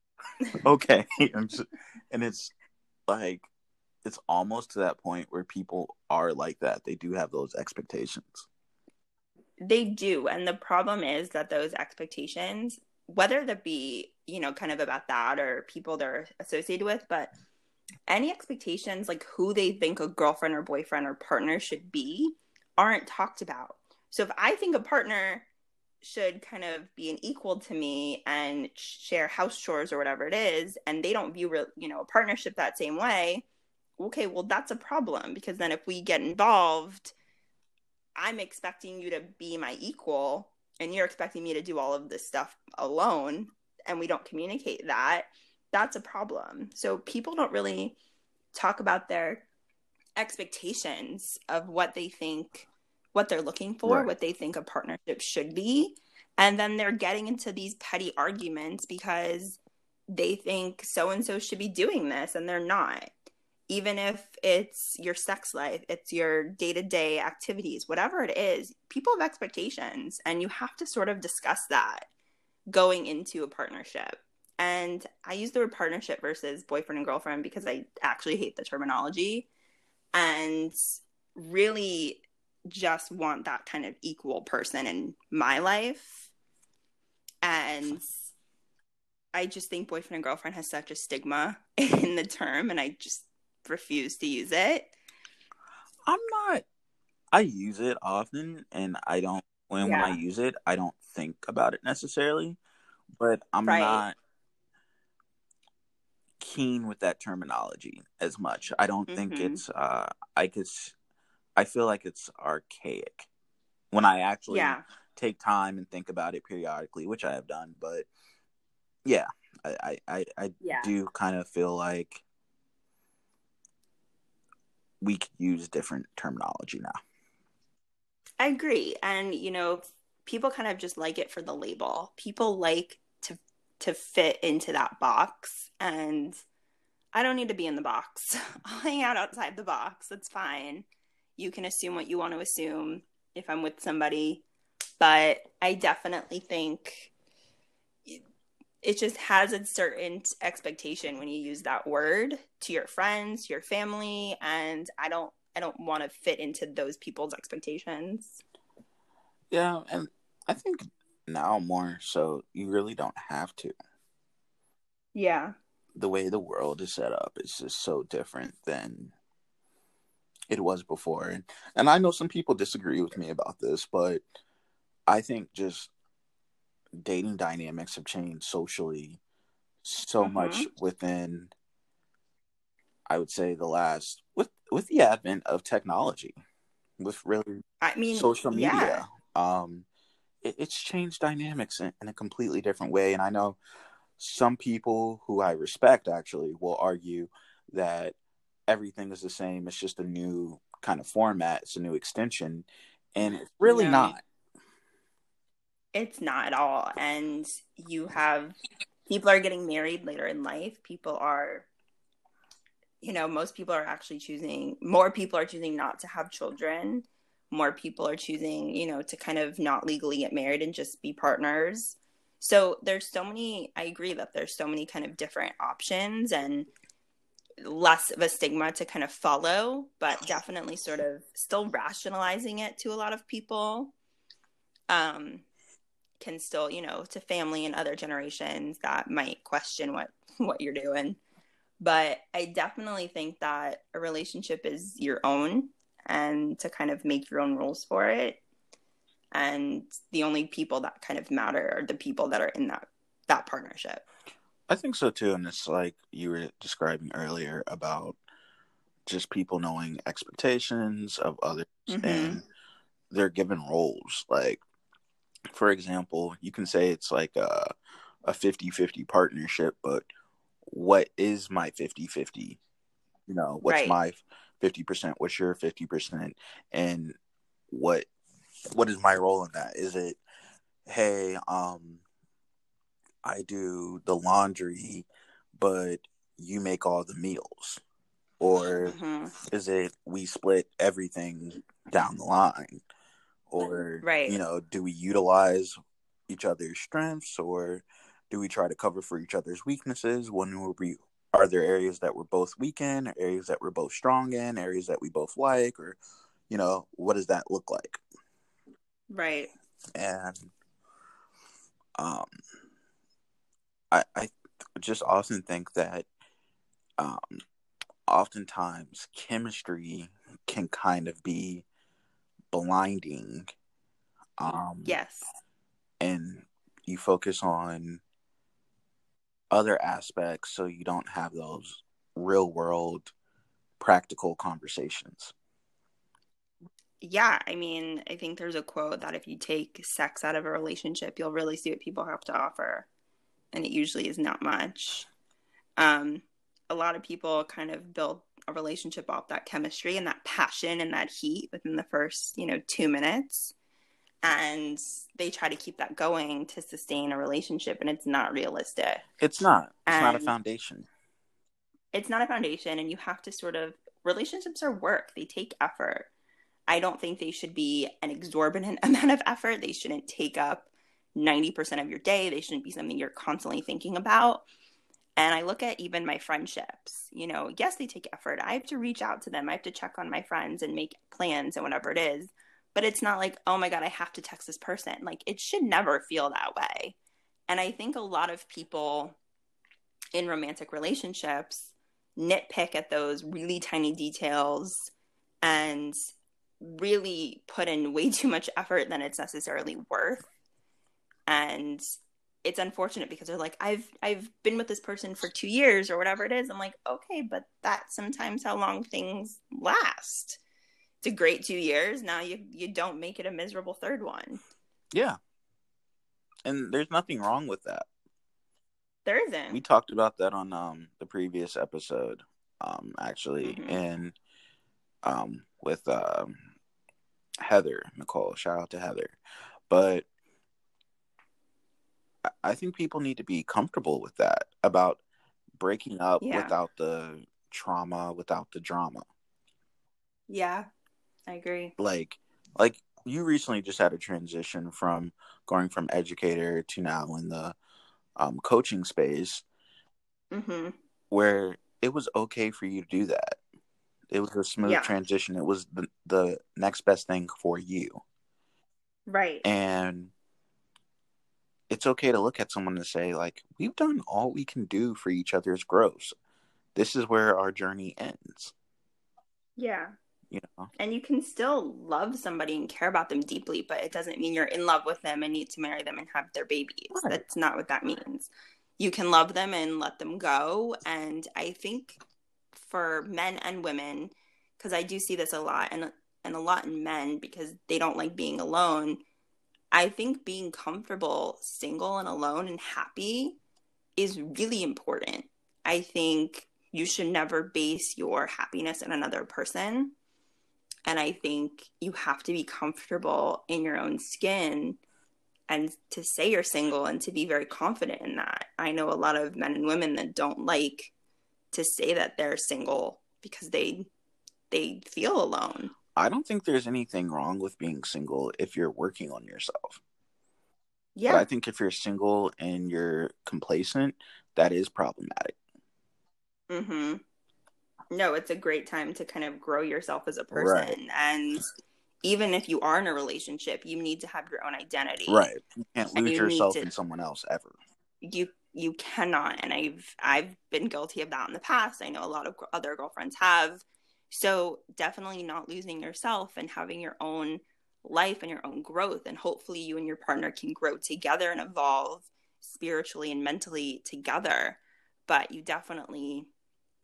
Speaker 2: okay. and it's like, it's almost to that point where people are like that. They do have those expectations.
Speaker 1: They do. And the problem is that those expectations, whether that be, you know, kind of about that or people they're associated with, but any expectations like who they think a girlfriend or boyfriend or partner should be aren't talked about. So if I think a partner should kind of be an equal to me and share house chores or whatever it is and they don't view you know a partnership that same way okay, well, that's a problem because then if we get involved, I'm expecting you to be my equal and you're expecting me to do all of this stuff alone and we don't communicate that. That's a problem. So people don't really talk about their expectations of what they think, what they're looking for, right. what they think a partnership should be. And then they're getting into these petty arguments because they think so and so should be doing this and they're not even if it's your sex life, it's your day to day activities, whatever it is, people have expectations and you have to sort of discuss that going into a partnership. And I use the word partnership versus boyfriend and girlfriend because I actually hate the terminology and really just want that kind of equal person in my life. And I just think boyfriend and girlfriend has such a stigma in the term, and I just refuse to use it?
Speaker 2: I'm not. I use it often, and I don't. When yeah. when I use it, I don't think about it necessarily, but I'm right. not keen with that terminology as much. I don't mm-hmm. think it's. uh I could. I feel like it's archaic when I actually yeah. take time and think about it periodically, which I have done. But yeah, I I I, I yeah. do kind of feel like we use different terminology now.
Speaker 1: I agree. And you know, people kind of just like it for the label. People like to to fit into that box and I don't need to be in the box. I'll hang out outside the box. That's fine. You can assume what you want to assume if I'm with somebody, but I definitely think it just has a certain expectation when you use that word to your friends, your family, and I don't I don't want to fit into those people's expectations.
Speaker 2: Yeah, and I think now more so you really don't have to.
Speaker 1: Yeah.
Speaker 2: The way the world is set up is just so different than it was before. And, and I know some people disagree with me about this, but I think just dating dynamics have changed socially so mm-hmm. much within I would say the last with with the advent of technology, with really
Speaker 1: I mean
Speaker 2: social media. Yeah. Um it, it's changed dynamics in, in a completely different way. And I know some people who I respect actually will argue that everything is the same. It's just a new kind of format. It's a new extension, and it's really no, not.
Speaker 1: It's not at all. And you have people are getting married later in life. People are, you know, most people are actually choosing. More people are choosing not to have children. More people are choosing, you know, to kind of not legally get married and just be partners. So there's so many. I agree that there's so many kind of different options and less of a stigma to kind of follow, but definitely sort of still rationalizing it to a lot of people. Um, can still, you know, to family and other generations that might question what what you're doing. But I definitely think that a relationship is your own and to kind of make your own rules for it. And the only people that kind of matter are the people that are in that that partnership.
Speaker 2: I think so too. And it's like you were describing earlier about just people knowing expectations of others mm-hmm. and they're given roles. Like, for example, you can say it's like a, a 50 50 partnership, but what is my 50 50? You know, what's right. my 50%? What's your 50%? And what what is my role in that? Is it, hey, um, I do the laundry, but you make all the meals? Or mm-hmm. is it we split everything down the line? Or, right. you know, do we utilize each other's strengths or do we try to cover for each other's weaknesses? When we are there areas that we're both weak in, areas that we're both strong in, areas that we both like, or you know, what does that look like?
Speaker 1: Right.
Speaker 2: And um I, I just often think that um, oftentimes chemistry can kind of be blinding. Um,
Speaker 1: yes.
Speaker 2: And you focus on other aspects so you don't have those real world practical conversations.
Speaker 1: Yeah, I mean, I think there's a quote that if you take sex out of a relationship, you'll really see what people have to offer and it usually is not much. Um, a lot of people kind of build a relationship off that chemistry and that passion and that heat within the first, you know, two minutes. And they try to keep that going to sustain a relationship, and it's not realistic.
Speaker 2: It's not. It's and not a foundation.
Speaker 1: It's not a foundation, and you have to sort of relationships are work. They take effort. I don't think they should be an exorbitant amount of effort. They shouldn't take up 90% of your day. They shouldn't be something you're constantly thinking about. And I look at even my friendships, you know, yes, they take effort. I have to reach out to them. I have to check on my friends and make plans and whatever it is. But it's not like, oh my God, I have to text this person. Like, it should never feel that way. And I think a lot of people in romantic relationships nitpick at those really tiny details and really put in way too much effort than it's necessarily worth and it's unfortunate because they're like i've i've been with this person for two years or whatever it is. I'm like okay but that's sometimes how long things last. It's a great two years. Now you you don't make it a miserable third one.
Speaker 2: Yeah. And there's nothing wrong with that.
Speaker 1: There isn't.
Speaker 2: we talked about that on um the previous episode um actually mm-hmm. and um, with um, Heather Nicole. Shout out to Heather, but I think people need to be comfortable with that about breaking up yeah. without the trauma, without the drama.
Speaker 1: Yeah, I agree.
Speaker 2: Like, like you recently just had a transition from going from educator to now in the um, coaching space, mm-hmm. where it was okay for you to do that. It was a smooth yeah. transition. It was the, the next best thing for you.
Speaker 1: Right.
Speaker 2: And it's okay to look at someone and say, like, we've done all we can do for each other's growth. This is where our journey ends.
Speaker 1: Yeah.
Speaker 2: You know.
Speaker 1: And you can still love somebody and care about them deeply, but it doesn't mean you're in love with them and need to marry them and have their babies. Right. That's not what that means. You can love them and let them go. And I think for men and women, because I do see this a lot and and a lot in men because they don't like being alone I think being comfortable, single and alone and happy is really important. I think you should never base your happiness on another person. And I think you have to be comfortable in your own skin and to say you're single and to be very confident in that. I know a lot of men and women that don't like to say that they're single because they they feel alone.
Speaker 2: I don't think there's anything wrong with being single if you're working on yourself.
Speaker 1: Yeah.
Speaker 2: But I think if you're single and you're complacent, that is problematic.
Speaker 1: Mhm. No, it's a great time to kind of grow yourself as a person right. and even if you are in a relationship, you need to have your own identity.
Speaker 2: Right. You can't lose you yourself to, in someone else ever.
Speaker 1: You you cannot and I've I've been guilty of that in the past. I know a lot of other girlfriends have so definitely not losing yourself and having your own life and your own growth. And hopefully you and your partner can grow together and evolve spiritually and mentally together. But you definitely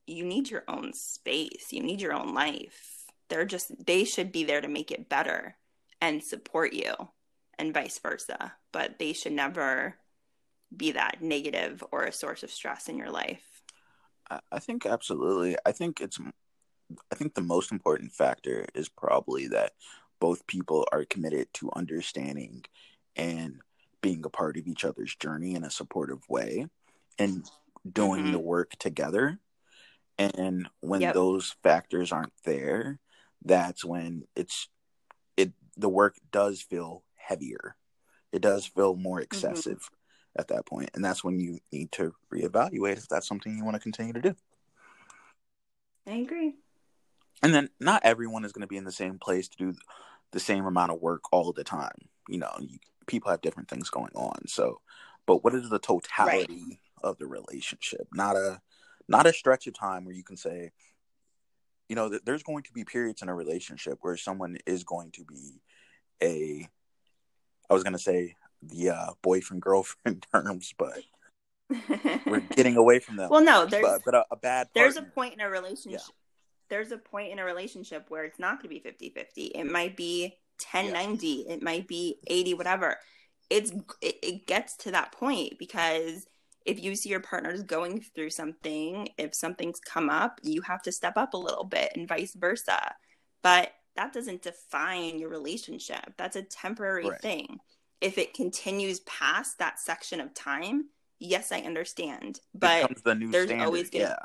Speaker 1: you need your own space. You need your own life. They're just they should be there to make it better and support you and vice versa. But they should never be that negative or a source of stress in your life.
Speaker 2: I think absolutely. I think it's I think the most important factor is probably that both people are committed to understanding and being a part of each other's journey in a supportive way and doing mm-hmm. the work together. And when yep. those factors aren't there, that's when it's it the work does feel heavier. It does feel more mm-hmm. excessive mm-hmm. at that point. And that's when you need to reevaluate if that's something you want to continue to do.
Speaker 1: I agree
Speaker 2: and then not everyone is going to be in the same place to do the same amount of work all the time. You know you, people have different things going on. So but what is the totality right. of the relationship? Not a not a stretch of time where you can say you know there's going to be periods in a relationship where someone is going to be a i was going to say the uh, boyfriend girlfriend terms but we're getting away from them.
Speaker 1: Well no there's
Speaker 2: but, but a, a, bad
Speaker 1: partner. there's a point in a relationship yeah there's a point in a relationship where it's not going to be 50 50. It might be 10 yeah. 90, it might be 80, whatever. It's it, it gets to that point because if you see your partner's going through something, if something's come up, you have to step up a little bit and vice versa. But that doesn't define your relationship. That's a temporary right. thing. If it continues past that section of time, yes, I understand. But the there's standard. always gonna, yeah.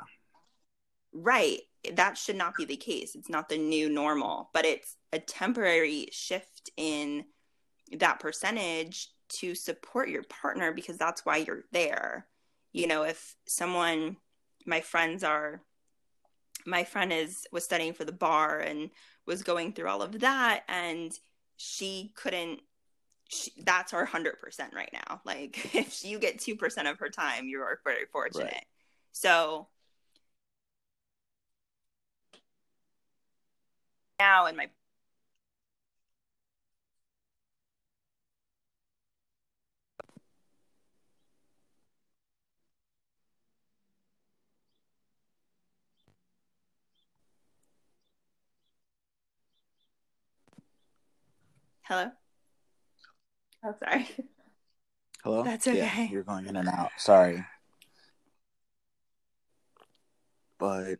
Speaker 1: Right that should not be the case. It's not the new normal, but it's a temporary shift in that percentage to support your partner because that's why you're there. You know, if someone, my friends are, my friend is was studying for the bar and was going through all of that, and she couldn't. She, that's our hundred percent right now. Like, if you get two percent of her time, you are very fortunate. Right. So now in my Hello? Oh, sorry.
Speaker 2: Hello?
Speaker 1: That's okay.
Speaker 2: Yeah, you're going in and out. Sorry. But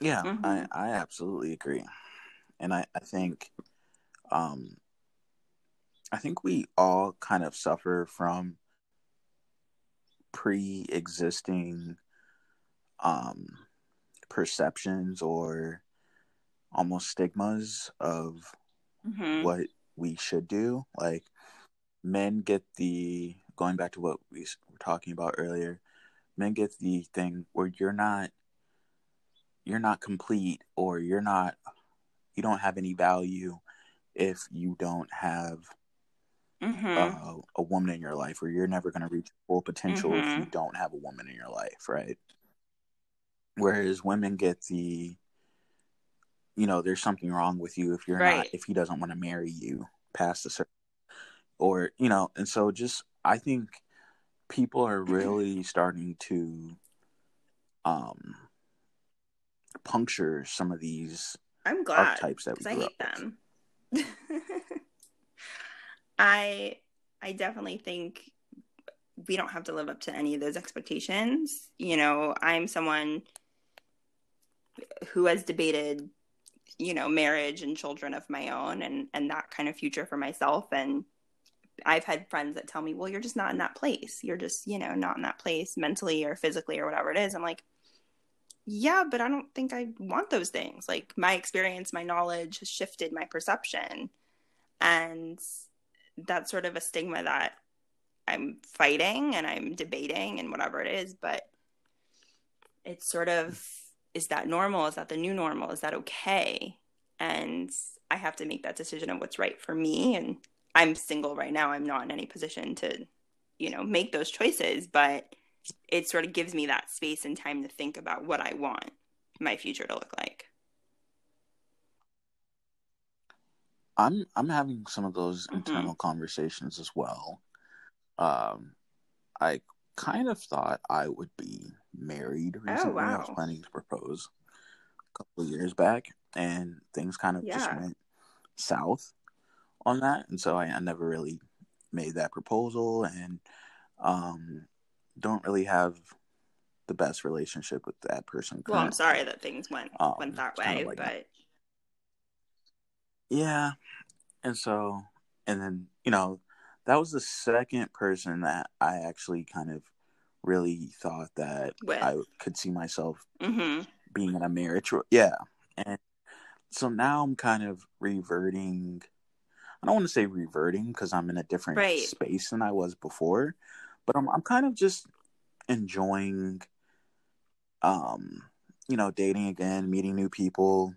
Speaker 2: Yeah, mm-hmm. I, I absolutely agree. And I, I think um I think we all kind of suffer from pre existing um perceptions or almost stigmas of mm-hmm. what we should do. Like men get the going back to what we were talking about earlier, men get the thing where you're not you're not complete or you're not you don't have any value if you don't have mm-hmm. uh, a woman in your life or you're never going to reach full potential mm-hmm. if you mm-hmm. don't have a woman in your life right whereas women get the you know there's something wrong with you if you're right. not if he doesn't want to marry you past a certain or you know and so just i think people are really starting to um puncture some of these
Speaker 1: I'm glad archetypes that we I hate them. I I definitely think we don't have to live up to any of those expectations. You know, I'm someone who has debated, you know, marriage and children of my own and and that kind of future for myself and I've had friends that tell me, "Well, you're just not in that place. You're just, you know, not in that place mentally or physically or whatever it is." I'm like, yeah, but I don't think I want those things. Like my experience, my knowledge has shifted my perception. And that's sort of a stigma that I'm fighting and I'm debating and whatever it is. But it's sort of is that normal? Is that the new normal? Is that okay? And I have to make that decision of what's right for me. And I'm single right now. I'm not in any position to, you know, make those choices. But it sort of gives me that space and time to think about what I want my future to look like.
Speaker 2: I'm I'm having some of those mm-hmm. internal conversations as well. Um, I kind of thought I would be married oh, recently. Oh, wow. I was planning to propose a couple of years back, and things kind of yeah. just went south on that, and so I, I never really made that proposal. And um, don't really have the best relationship with that person.
Speaker 1: Well, I'm sorry that things went um, went that way, like, but
Speaker 2: yeah, and so and then you know that was the second person that I actually kind of really thought that with. I could see myself mm-hmm. being in a marriage. Yeah, and so now I'm kind of reverting. I don't want to say reverting because I'm in a different right. space than I was before, but I'm I'm kind of just enjoying um you know dating again, meeting new people.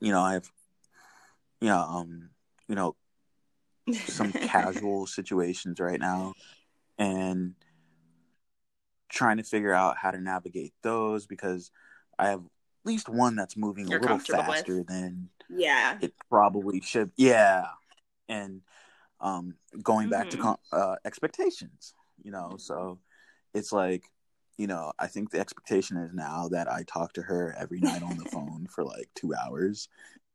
Speaker 2: You know, I've you know um you know some casual situations right now and trying to figure out how to navigate those because I have at least one that's moving You're a little faster with. than
Speaker 1: yeah
Speaker 2: it probably should yeah and um, going back mm-hmm. to uh, expectations, you know. So it's like, you know, I think the expectation is now that I talk to her every night on the phone for like two hours,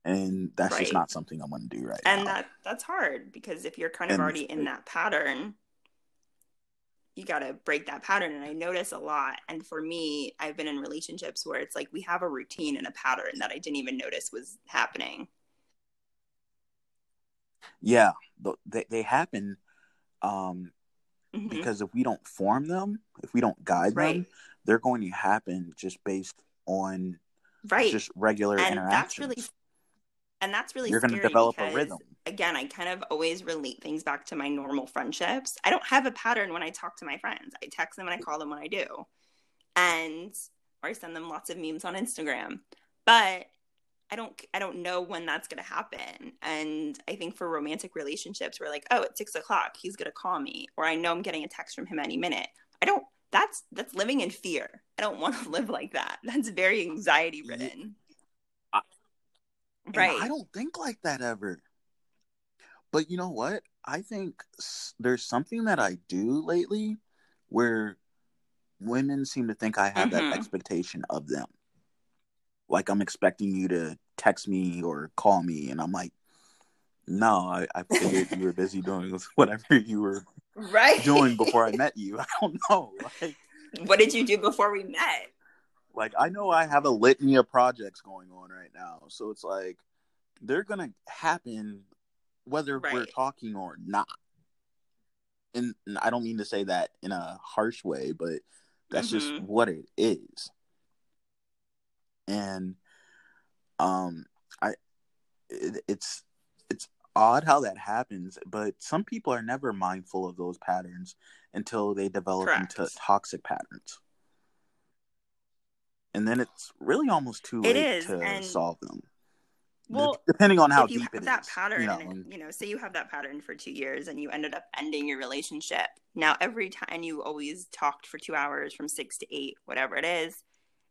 Speaker 2: and that's right. just not something I want to do right
Speaker 1: and
Speaker 2: now.
Speaker 1: And that that's hard because if you're kind of and already in that pattern, you got to break that pattern. And I notice a lot. And for me, I've been in relationships where it's like we have a routine and a pattern that I didn't even notice was happening
Speaker 2: yeah they, they happen um mm-hmm. because if we don't form them if we don't guide right. them they're going to happen just based on
Speaker 1: right.
Speaker 2: just regular and interactions. that's really
Speaker 1: and that's really
Speaker 2: you're going to develop because, a rhythm.
Speaker 1: again i kind of always relate things back to my normal friendships. I don't have a pattern when i talk to my friends. I text them and i call them when i do. And or i send them lots of memes on instagram. But I don't I don't know when that's gonna happen. And I think for romantic relationships, we're like, oh, at six o'clock, he's gonna call me, or I know I'm getting a text from him any minute. I don't. That's that's living in fear. I don't want to live like that. That's very anxiety ridden.
Speaker 2: Yeah. right. I don't think like that ever. But you know what? I think there's something that I do lately where women seem to think I have mm-hmm. that expectation of them like I'm expecting you to text me or call me, and I'm like, no, I, I figured you were busy doing whatever you were
Speaker 1: right
Speaker 2: doing before I met you. I don't know. Like,
Speaker 1: what did you do before we met?
Speaker 2: Like I know I have a litany of projects going on right now, so it's like they're gonna happen whether right. we're talking or not. And, and, I don't mean to say that in a harsh way, but that's mm-hmm. just what it is. And um, I it, it's it's odd how that happens, but some people are never mindful of those patterns until they develop Correct. into toxic patterns. And then it's really almost too late to and... solve them. Well, depending on how
Speaker 1: if you
Speaker 2: deep
Speaker 1: have that is, pattern, you know, and, you know, say you have that pattern for two years and you ended up ending your relationship. Now, every time you always talked for two hours from six to eight, whatever it is,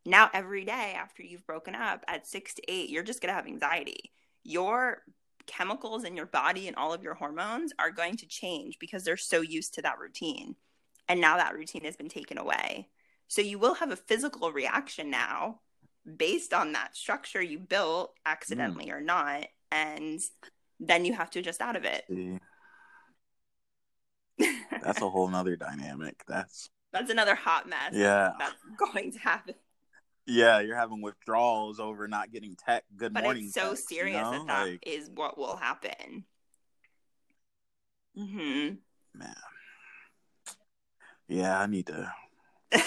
Speaker 1: now every day after you've broken up at six to eight, you're just going to have anxiety. Your chemicals in your body and all of your hormones are going to change because they're so used to that routine. And now that routine has been taken away. So you will have a physical reaction now based on that structure you built accidentally mm. or not and then you have to adjust out of it
Speaker 2: that's a whole nother dynamic that's
Speaker 1: that's another hot mess
Speaker 2: yeah
Speaker 1: that's going to happen
Speaker 2: yeah you're having withdrawals over not getting tech good
Speaker 1: but
Speaker 2: morning
Speaker 1: it's so text, serious you know? that that like, is what will happen
Speaker 2: hmm man yeah i need to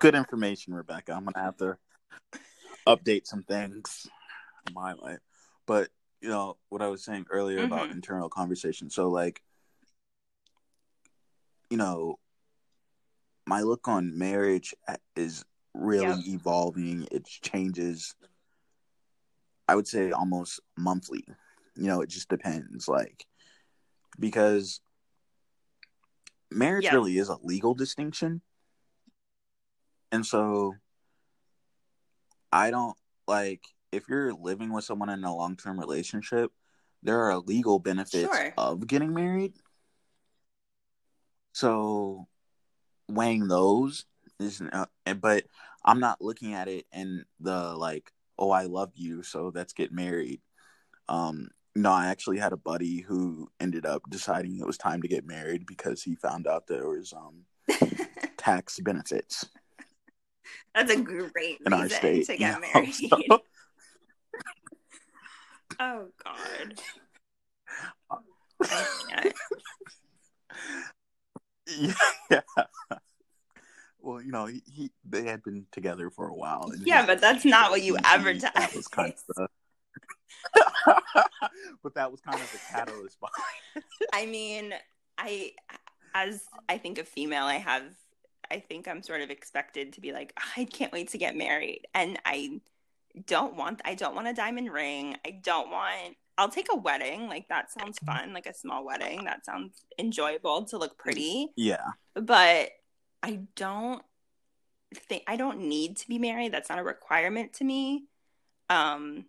Speaker 2: good information rebecca i'm gonna have to update some things in my life. But you know what I was saying earlier mm-hmm. about internal conversation. So like, you know, my look on marriage is really yep. evolving. It changes. I would say almost monthly. You know, it just depends. Like, because marriage yep. really is a legal distinction. And so I don't like if you're living with someone in a long term relationship, there are legal benefits sure. of getting married. So weighing those is, uh, but I'm not looking at it in the like, oh, I love you, so let's get married. Um, no, I actually had a buddy who ended up deciding it was time to get married because he found out there was um tax benefits.
Speaker 1: That's a great in reason state, to get married. So. oh God.
Speaker 2: yeah. Well, you know, he, he, they had been together for a while.
Speaker 1: yeah, he, but that's not what you advertised. That was kind of
Speaker 2: but that was kind of the catalyst behind.
Speaker 1: I mean, I as I think a female, I have I think I'm sort of expected to be like, ah, I can't wait to get married. And I don't want I don't want a diamond ring. I don't want I'll take a wedding. Like that sounds fun, like a small wedding. That sounds enjoyable to look pretty.
Speaker 2: Yeah.
Speaker 1: But I don't think I don't need to be married. That's not a requirement to me. Um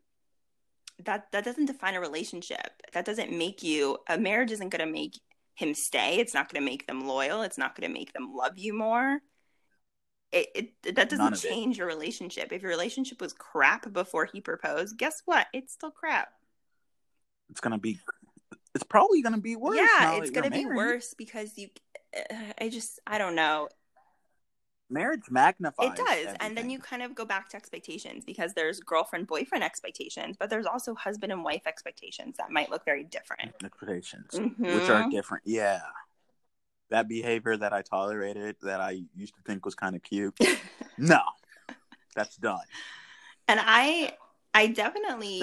Speaker 1: that that doesn't define a relationship. That doesn't make you a marriage isn't going to make him stay. It's not going to make them loyal. It's not going to make them love you more. It, it that doesn't change your relationship. If your relationship was crap before he proposed, guess what? It's still crap.
Speaker 2: It's gonna be. It's probably gonna be worse.
Speaker 1: Yeah, it's gonna be worse because you. I just I don't know
Speaker 2: marriage magnifies
Speaker 1: it does everything. and then you kind of go back to expectations because there's girlfriend boyfriend expectations but there's also husband and wife expectations that might look very different
Speaker 2: expectations mm-hmm. which are different yeah that behavior that i tolerated that i used to think was kind of cute no that's done
Speaker 1: and i i definitely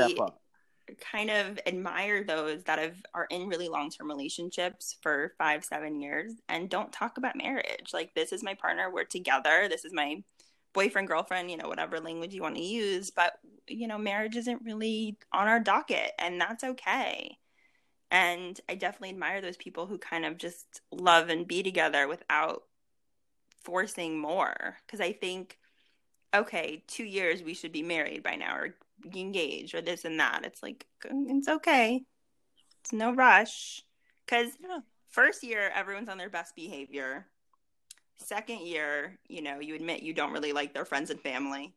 Speaker 1: kind of admire those that have are in really long-term relationships for five seven years and don't talk about marriage. Like this is my partner we're together this is my boyfriend girlfriend you know whatever language you want to use but you know marriage isn't really on our docket and that's okay. And i definitely admire those people who kind of just love and be together without forcing more. Because i think okay two years we should be married by now or engaged or this and that. It's like it's okay. It's no rush. Cause yeah. first year everyone's on their best behavior. Second year, you know, you admit you don't really like their friends and family.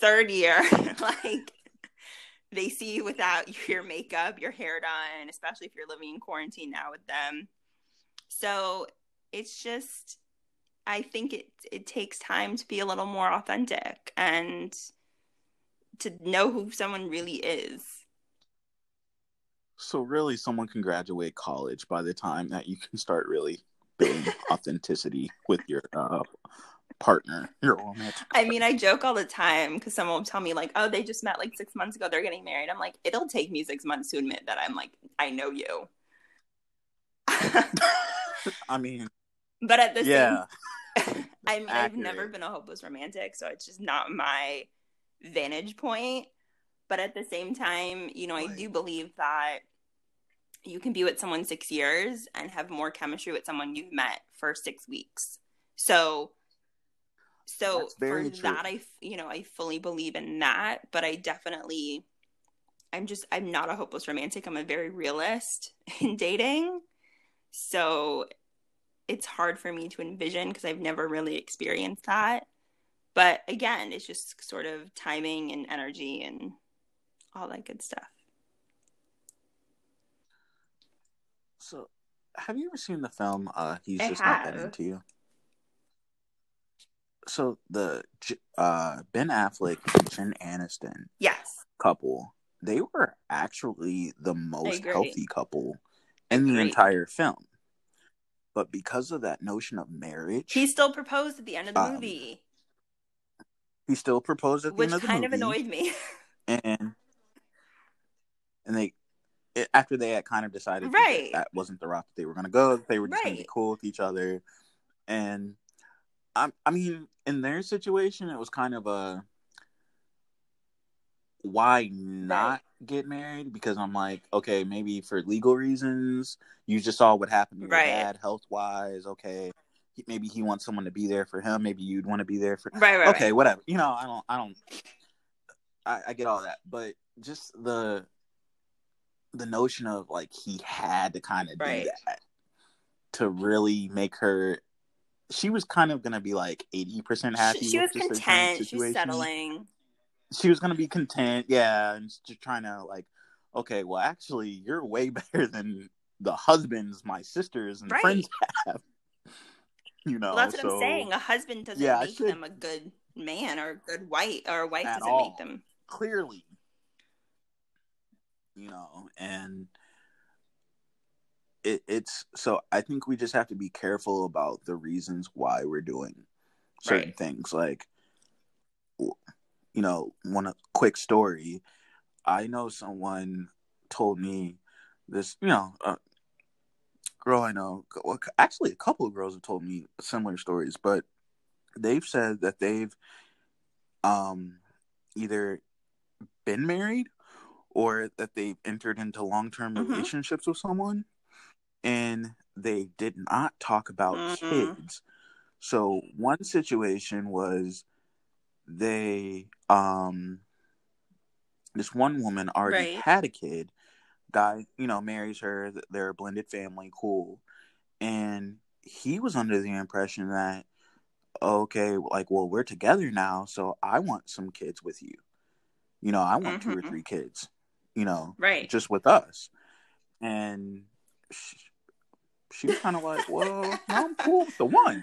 Speaker 1: third year, like they see you without your makeup, your hair done, especially if you're living in quarantine now with them. So it's just I think it it takes time to be a little more authentic and to know who someone really is.
Speaker 2: So really someone can graduate college by the time that you can start really building authenticity with your uh, partner, your romantic.
Speaker 1: I mean, I joke all the time because someone will tell me like, "Oh, they just met like six months ago. They're getting married." I'm like, it'll take me six months to admit that I'm like, I know you.
Speaker 2: I mean,
Speaker 1: but at the yeah. same, I mean, Accurate. I've never been a hopeless romantic, so it's just not my vantage point. But at the same time, you know, right. I do believe that you can be with someone six years and have more chemistry with someone you've met for six weeks. So so for true. that i you know i fully believe in that but i definitely i'm just i'm not a hopeless romantic i'm a very realist in dating so it's hard for me to envision because i've never really experienced that but again it's just sort of timing and energy and all that good stuff
Speaker 2: so have you ever seen the film uh he's I just have. not that into you so the uh, Ben Affleck and Jen Aniston
Speaker 1: yes
Speaker 2: couple they were actually the most healthy couple in the entire film. But because of that notion of marriage,
Speaker 1: he still proposed at the end of the um, movie.
Speaker 2: He still proposed at the
Speaker 1: Which
Speaker 2: end of the
Speaker 1: movie,
Speaker 2: kind
Speaker 1: of annoyed me.
Speaker 2: and and they after they had kind of decided right. that, that wasn't the route that they were going to go, they were just right. going to be cool with each other, and I, I mean, in their situation, it was kind of a why not right. get married? Because I'm like, okay, maybe for legal reasons, you just saw what happened to right. dad health wise. Okay, maybe he wants someone to be there for him. Maybe you'd want to be there for.
Speaker 1: Right, right.
Speaker 2: Okay,
Speaker 1: right.
Speaker 2: whatever. You know, I don't, I don't, I, I get all that, but just the the notion of like he had to kind of right. do that to really make her she was kind of gonna be like eighty percent happy.
Speaker 1: She, she was content. She was settling.
Speaker 2: She was gonna be content, yeah, and just trying to like, okay, well, actually, you're way better than the husbands my sisters and right. friends have. You know,
Speaker 1: well, that's what so, I'm saying. A husband doesn't yeah, make them a good man or a good wife, or a wife doesn't all. make them
Speaker 2: clearly. You know, and it, it's so I think we just have to be careful about the reasons why we're doing certain right. things. Like, you know, one quick story. I know someone told me this. You know, a girl I know. Well, actually, a couple of girls have told me similar stories, but they've said that they've um either been married or that they've entered into long-term mm-hmm. relationships with someone and they did not talk about mm-hmm. kids. So one situation was they um this one woman already right. had a kid. Guy, you know, marries her. They're a blended family, cool. And he was under the impression that okay, like, well, we're together now, so I want some kids with you. You know, I want mm-hmm. two or mm-hmm. three kids. You know,
Speaker 1: right?
Speaker 2: Just with us. And she was kind of like, "Well, no, I'm cool with the one."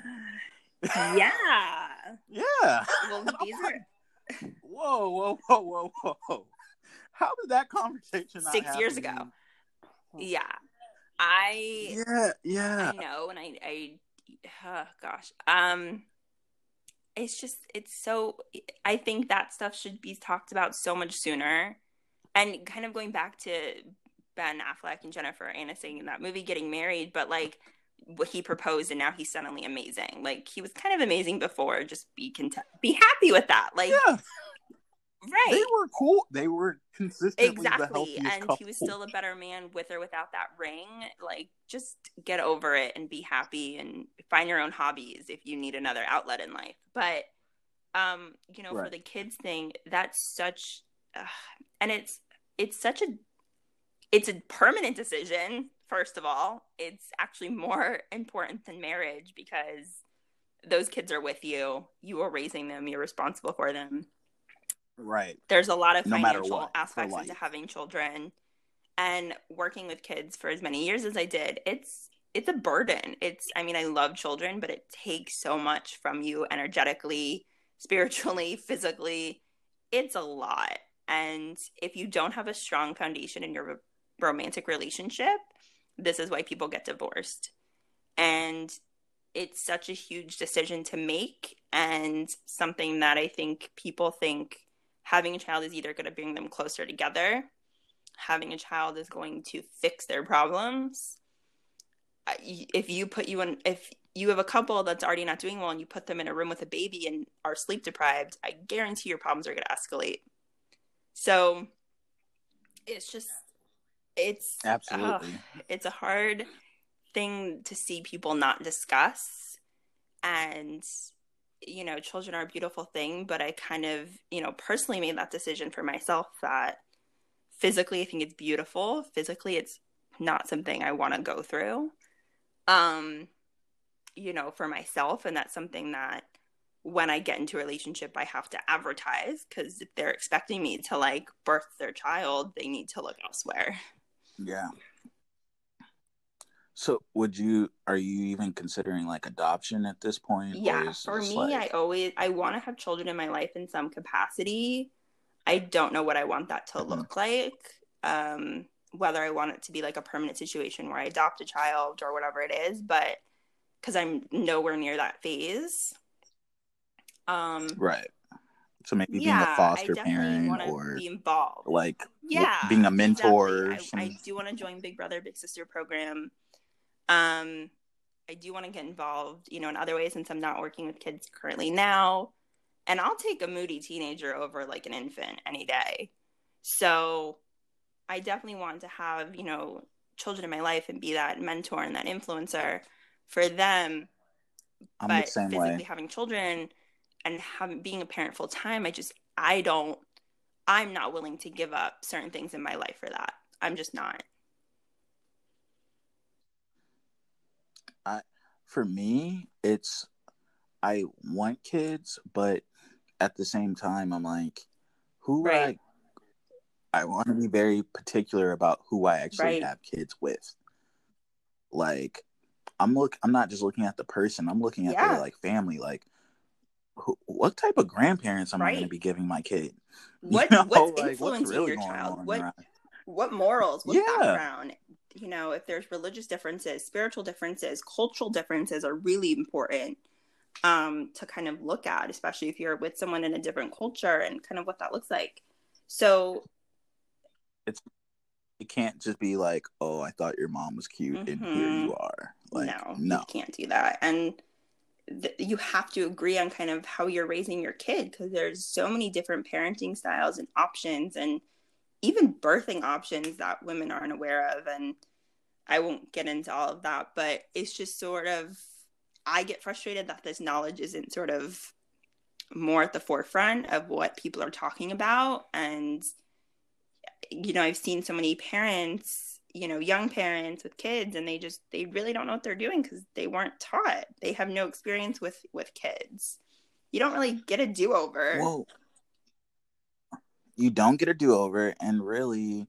Speaker 1: Yeah.
Speaker 2: yeah.
Speaker 1: Well, these are.
Speaker 2: Whoa, whoa, whoa, whoa, whoa! How did that conversation?
Speaker 1: Six years ago. Yeah, I.
Speaker 2: Yeah, yeah.
Speaker 1: I know, and I, I, oh, gosh, um, it's just it's so. I think that stuff should be talked about so much sooner, and kind of going back to Ben Affleck and Jennifer Aniston in that movie getting married, but like what he proposed and now he's suddenly amazing. Like he was kind of amazing before. Just be content, be happy with that. Like, yeah. Right?
Speaker 2: They were cool. They were consistently
Speaker 1: exactly,
Speaker 2: and
Speaker 1: couple. he was still a better man with or without that ring. Like, just get over it and be happy and find your own hobbies if you need another outlet in life. But, um, you know, right. for the kids thing, that's such, uh, and it's it's such a it's a permanent decision first of all it's actually more important than marriage because those kids are with you you are raising them you're responsible for them
Speaker 2: right
Speaker 1: there's a lot of no financial what, aspects into having children and working with kids for as many years as i did it's it's a burden. It's I mean, I love children, but it takes so much from you energetically, spiritually, physically. It's a lot. And if you don't have a strong foundation in your romantic relationship, this is why people get divorced. And it's such a huge decision to make and something that I think people think having a child is either going to bring them closer together, having a child is going to fix their problems. If you put you in, if you have a couple that's already not doing well and you put them in a room with a baby and are sleep deprived, I guarantee your problems are going to escalate. So it's just, it's
Speaker 2: absolutely,
Speaker 1: uh, it's a hard thing to see people not discuss. And you know, children are a beautiful thing, but I kind of, you know, personally made that decision for myself that physically I think it's beautiful. Physically it's not something I want to go through. Um, you know, for myself and that's something that when I get into a relationship I have to advertise cuz if they're expecting me to like birth their child, they need to look elsewhere.
Speaker 2: Yeah. So would you are you even considering like adoption at this point?
Speaker 1: Yeah, for me like... I always I want to have children in my life in some capacity. I don't know what I want that to mm-hmm. look like. Um whether I want it to be like a permanent situation where I adopt a child or whatever it is, but cuz I'm nowhere near that phase. Um
Speaker 2: Right. So maybe yeah, being a foster parent or
Speaker 1: be involved.
Speaker 2: Like yeah, being a mentor.
Speaker 1: I, I do want to join Big Brother Big Sister program um, I do want to get involved, you know, in other ways since I'm not working with kids currently now. And I'll take a moody teenager over like an infant any day. So I definitely want to have, you know, children in my life and be that mentor and that influencer for them. I'm but the physically way. having children and having being a parent full time, I just I don't I'm not willing to give up certain things in my life for that. I'm just not.
Speaker 2: For me, it's I want kids, but at the same time, I'm like, who right. I I want to be very particular about who I actually right. have kids with. Like, I'm look, I'm not just looking at the person. I'm looking at yeah. their like family. Like, who, what type of grandparents am right. I going to be giving my kid?
Speaker 1: What you know, what's like, influencing what's really your child? What what morals? What yeah. background? You know, if there's religious differences, spiritual differences, cultural differences are really important um, to kind of look at, especially if you're with someone in a different culture and kind of what that looks like. So
Speaker 2: it's it can't just be like, oh, I thought your mom was cute mm-hmm. and here you mm-hmm. are. Like, no, no, you
Speaker 1: can't do that. And th- you have to agree on kind of how you're raising your kid because there's so many different parenting styles and options and even birthing options that women aren't aware of and i won't get into all of that but it's just sort of i get frustrated that this knowledge isn't sort of more at the forefront of what people are talking about. And you know i've seen so many parents you know young parents with kids and they just they really don't know what they're doing because they weren't taught. They have no experience with with kids. You don't really get a do-over.
Speaker 2: Whoa you don't get a do over, and really,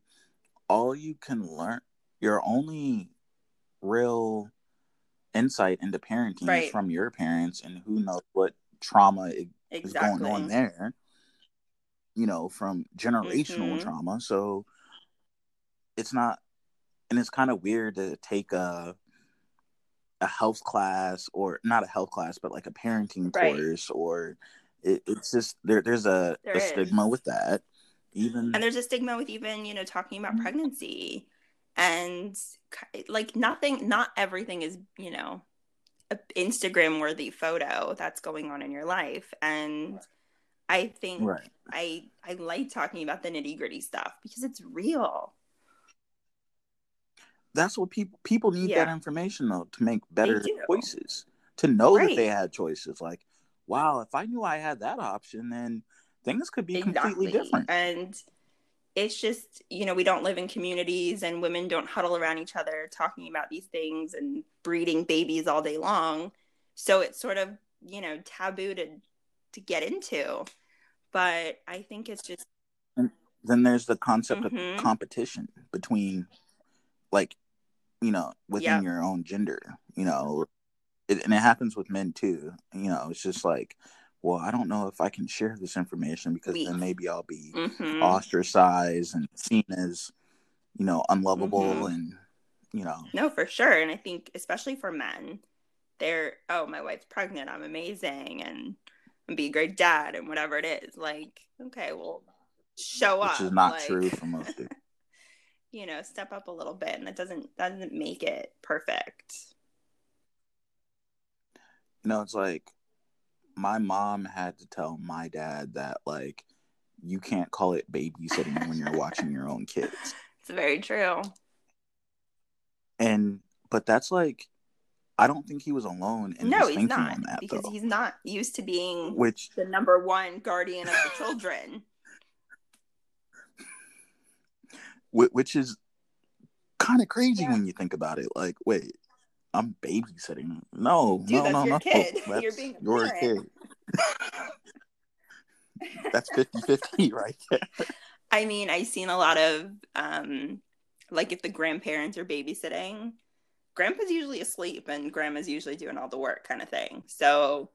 Speaker 2: all you can learn, your only real insight into parenting right. is from your parents, and who knows what trauma exactly. is going on there. You know, from generational mm-hmm. trauma. So it's not, and it's kind of weird to take a a health class or not a health class, but like a parenting right. course or it, it's just there. There's a, there a stigma with that even
Speaker 1: and there's a stigma with even you know talking about mm-hmm. pregnancy and like nothing not everything is you know a instagram worthy photo that's going on in your life and i think right. i i like talking about the nitty gritty stuff because it's real
Speaker 2: that's what people people need yeah. that information though to make better choices to know right. that they had choices like wow if i knew i had that option then things could be exactly. completely different.
Speaker 1: And it's just, you know, we don't live in communities and women don't huddle around each other talking about these things and breeding babies all day long. So it's sort of, you know, taboo to to get into. But I think it's just
Speaker 2: and then there's the concept mm-hmm. of competition between like you know, within yep. your own gender, you know, it, and it happens with men too. You know, it's just like, well, I don't know if I can share this information because then maybe I'll be mm-hmm. ostracized and seen as, you know, unlovable mm-hmm. and, you know.
Speaker 1: No, for sure. And I think, especially for men, they're, oh, my wife's pregnant. I'm amazing. And I'm be a great dad and whatever it is. Like, okay, well, show
Speaker 2: Which
Speaker 1: up.
Speaker 2: Which is not like, true for most people.
Speaker 1: you know, step up a little bit. And that doesn't, that doesn't make it perfect.
Speaker 2: You know, it's like, my mom had to tell my dad that like you can't call it babysitting when you're watching your own kids.
Speaker 1: It's very true.
Speaker 2: And but that's like I don't think he was alone in no, he's not, that,
Speaker 1: because
Speaker 2: though.
Speaker 1: he's not used to being
Speaker 2: which
Speaker 1: the number one guardian of the children.
Speaker 2: which is kind of crazy yeah. when you think about it. Like, wait, I'm babysitting. No, Dude, no, no, no. Kid. That's You're being your kid. that's 50-50 right there.
Speaker 1: I mean, I've seen a lot of um like if the grandparents are babysitting, grandpa's usually asleep and grandma's usually doing all the work kind of thing. So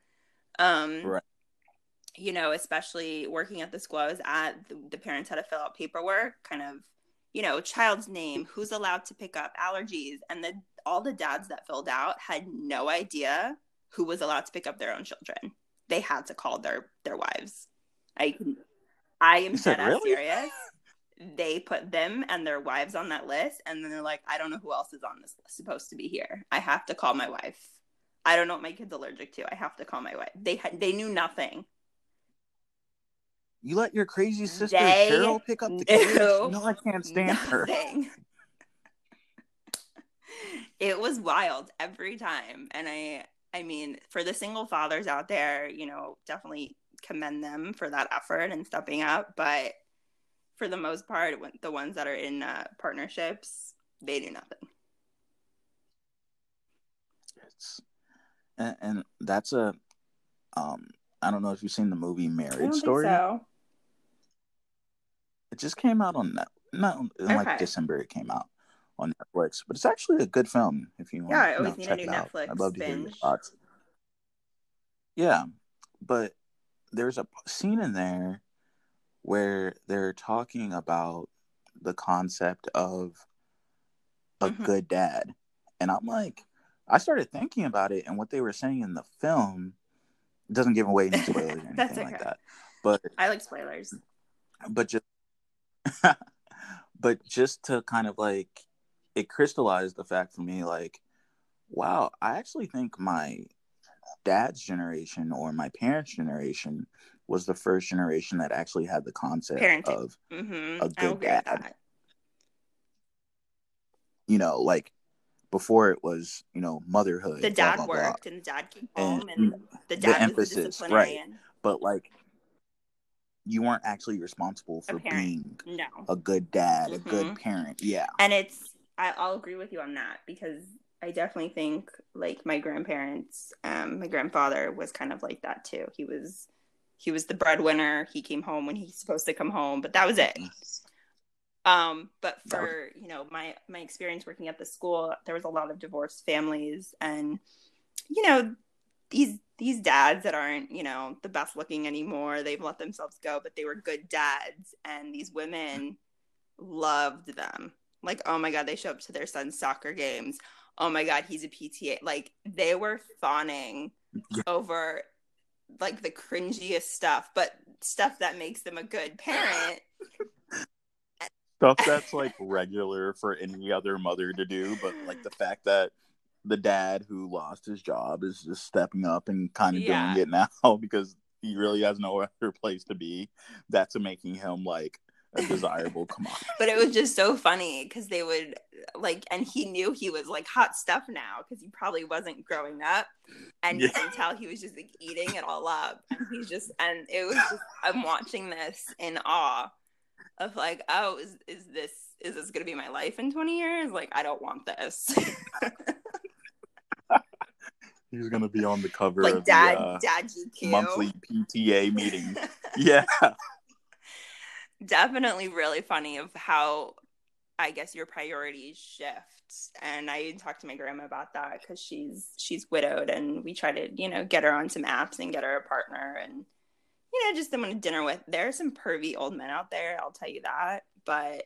Speaker 1: um right. you know, especially working at the school I was at, the, the parents had to fill out paperwork, kind of you know, child's name, who's allowed to pick up allergies, and the all the dads that filled out had no idea who was allowed to pick up their own children. They had to call their their wives. I I am dead really? serious. They put them and their wives on that list, and then they're like, I don't know who else is on this list supposed to be here. I have to call my wife. I don't know what my kid's allergic to. I have to call my wife. They had they knew nothing.
Speaker 2: You let your crazy sister they Cheryl pick up the kids? No, I can't stand nothing. her.
Speaker 1: It was wild every time. And i i mean for the single fathers out there you know definitely commend them for that effort and stepping up. But for the most part the ones that are in uh, partnerships they do nothing.
Speaker 2: It's and, and, that's a um i don't know if you've seen the movie marriage story? so. it just came out on that no in okay. like december it came out on Netflix, but it's actually a good film if you want.
Speaker 1: Yeah, I always you know, need a new Netflix. I'd love to binge. hear your thoughts.
Speaker 2: Yeah, but there's a scene in there where they're talking about the concept of a mm-hmm. good dad, and I'm like, I started thinking about it, and what they were saying in the film doesn't give away any spoilers or anything okay. like that. But
Speaker 1: I like spoilers.
Speaker 2: But just but just to kind of like it crystallized the fact for me like wow i actually think my dad's generation or my parents generation was the first generation that actually had the concept Parenting. of mm-hmm. a good dad you know like before it was you know motherhood
Speaker 1: the dad blah, blah, worked blah. and the dad came home and, and the dad the emphasis right
Speaker 2: but like you weren't actually responsible for being
Speaker 1: no.
Speaker 2: a good dad, mm-hmm. a good mm-hmm. parent. Yeah.
Speaker 1: And it's I, I'll agree with you on that because I definitely think like my grandparents, um, my grandfather was kind of like that too. He was he was the breadwinner. He came home when he's supposed to come home, but that was it. Um, but for you know my my experience working at the school, there was a lot of divorced families, and you know these these dads that aren't you know the best looking anymore. They've let themselves go, but they were good dads, and these women loved them like, oh my God, they show up to their son's soccer games. Oh my God, he's a PTA. Like, they were fawning yeah. over like the cringiest stuff, but stuff that makes them a good parent.
Speaker 2: stuff that's like regular for any other mother to do, but like the fact that the dad who lost his job is just stepping up and kind of yeah. doing it now because he really has no other place to be. That's making him like a desirable commodity.
Speaker 1: But it was just so funny because they would like, and he knew he was like hot stuff now because he probably wasn't growing up, and yeah. you can tell he was just like eating it all up, and he's just, and it was just, I'm watching this in awe of like, oh, is is this is this gonna be my life in 20 years? Like, I don't want this.
Speaker 2: He's gonna be on the cover
Speaker 1: like
Speaker 2: of
Speaker 1: dad,
Speaker 2: the, uh,
Speaker 1: dad GQ.
Speaker 2: monthly PTA meeting. yeah
Speaker 1: definitely really funny of how I guess your priorities shift. And I talked to my grandma about that because she's she's widowed, and we try to you know get her on some apps and get her a partner, and you know just someone to dinner with. There are some pervy old men out there, I'll tell you that. But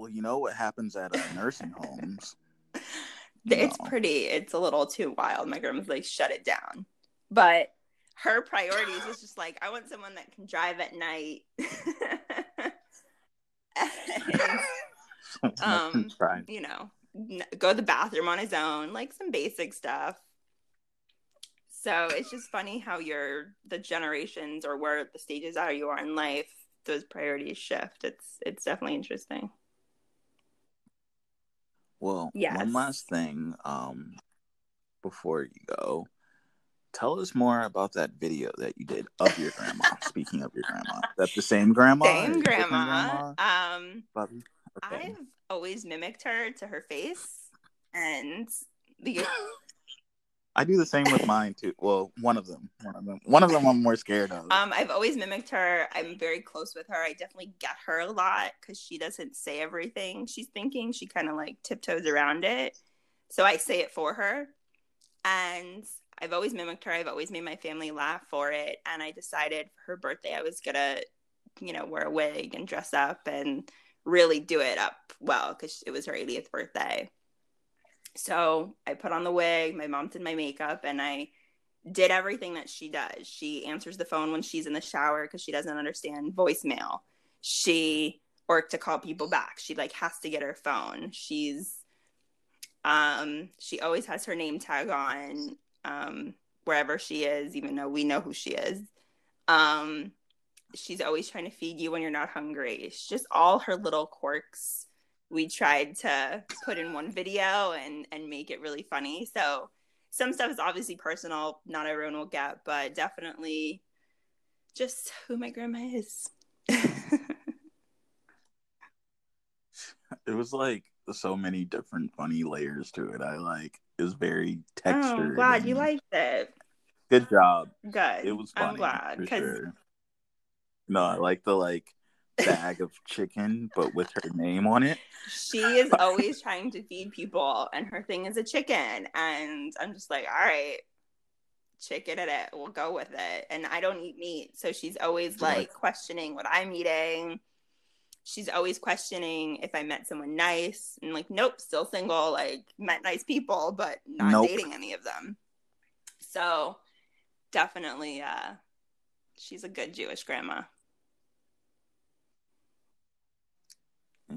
Speaker 2: well, you know what happens at uh, nursing homes.
Speaker 1: it's no. pretty. It's a little too wild. My grandma's like, shut it down. But her priorities is just like, I want someone that can drive at night. and, um, you know, go to the bathroom on his own, like some basic stuff. So it's just funny how your the generations or where the stages are you are in life, those priorities shift. It's it's definitely interesting.
Speaker 2: Well, yes. one last thing um, before you go. Tell us more about that video that you did of your grandma. Speaking of your grandma, that's the same grandma?
Speaker 1: Same grandma. grandma? Um, Okay. I've always mimicked her to her face, and the
Speaker 2: I do the same with mine too. Well, one of them, one of them, one of them, I'm more scared of.
Speaker 1: Um, I've always mimicked her. I'm very close with her. I definitely get her a lot because she doesn't say everything she's thinking. She kind of like tiptoes around it, so I say it for her. And I've always mimicked her. I've always made my family laugh for it. And I decided for her birthday, I was gonna, you know, wear a wig and dress up and really do it up well because it was her 80th birthday. So I put on the wig, my mom did my makeup, and I did everything that she does. She answers the phone when she's in the shower because she doesn't understand voicemail. She or to call people back. She like has to get her phone. She's um she always has her name tag on um wherever she is, even though we know who she is. Um she's always trying to feed you when you're not hungry. It's just all her little quirks we tried to put in one video and and make it really funny. So some stuff is obviously personal, not everyone will get, but definitely just who my grandma is.
Speaker 2: it was like so many different funny layers to it. I like was very oh, textured.
Speaker 1: Oh, glad you liked it.
Speaker 2: Good job.
Speaker 1: Good.
Speaker 2: It was funny. I'm glad because sure. no, I like the like bag of chicken, but with her name on it.
Speaker 1: She is always trying to feed people, and her thing is a chicken. And I'm just like, all right, chicken at it. We'll go with it. And I don't eat meat. So she's always like questioning what I'm eating. She's always questioning if I met someone nice and like, nope, still single, like met nice people, but not nope. dating any of them. So definitely uh she's a good Jewish grandma.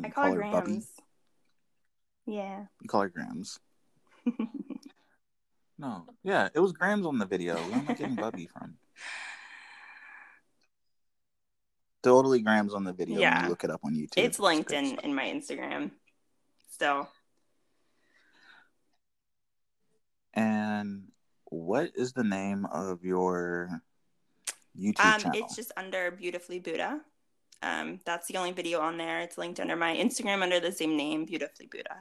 Speaker 1: I call, call her Grams. Bubby. Yeah.
Speaker 2: You call her Grams. no. Yeah, it was Grams on the video. Where am I getting Bubby from? Totally Grams on the video. Yeah. look it up on YouTube.
Speaker 1: It's linked in, in my Instagram. Still.
Speaker 2: And what is the name of your YouTube
Speaker 1: um,
Speaker 2: channel?
Speaker 1: It's just under Beautifully Buddha. Um, that's the only video on there. It's linked under my Instagram under the same name, Beautifully Buddha.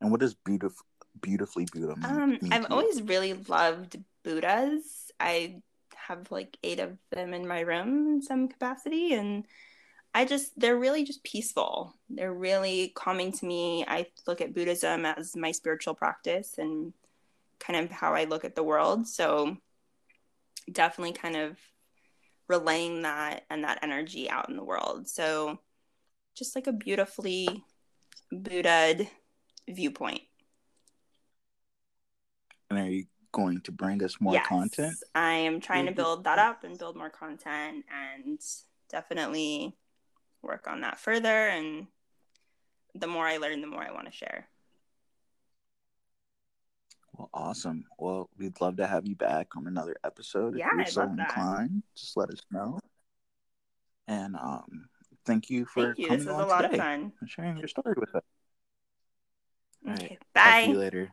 Speaker 2: And what does beautiful, beautifully Buddha mean? Um,
Speaker 1: I've always really loved Buddhas. I have like eight of them in my room in some capacity, and I just they're really just peaceful. They're really calming to me. I look at Buddhism as my spiritual practice and kind of how I look at the world. So definitely kind of relaying that and that energy out in the world. So just like a beautifully Buddha viewpoint.
Speaker 2: And are you going to bring us more yes, content?
Speaker 1: I am trying to build that up and build more content and definitely work on that further. And the more I learn, the more I want to share.
Speaker 2: Well, awesome. Well, we'd love to have you back on another episode
Speaker 1: yeah,
Speaker 2: if you're
Speaker 1: I'd
Speaker 2: so inclined. That. Just let us know. And um, thank you for thank you. coming this was on a lot today of fun. and sharing your story with us.
Speaker 1: Okay, right. bye.
Speaker 2: Talk to you later.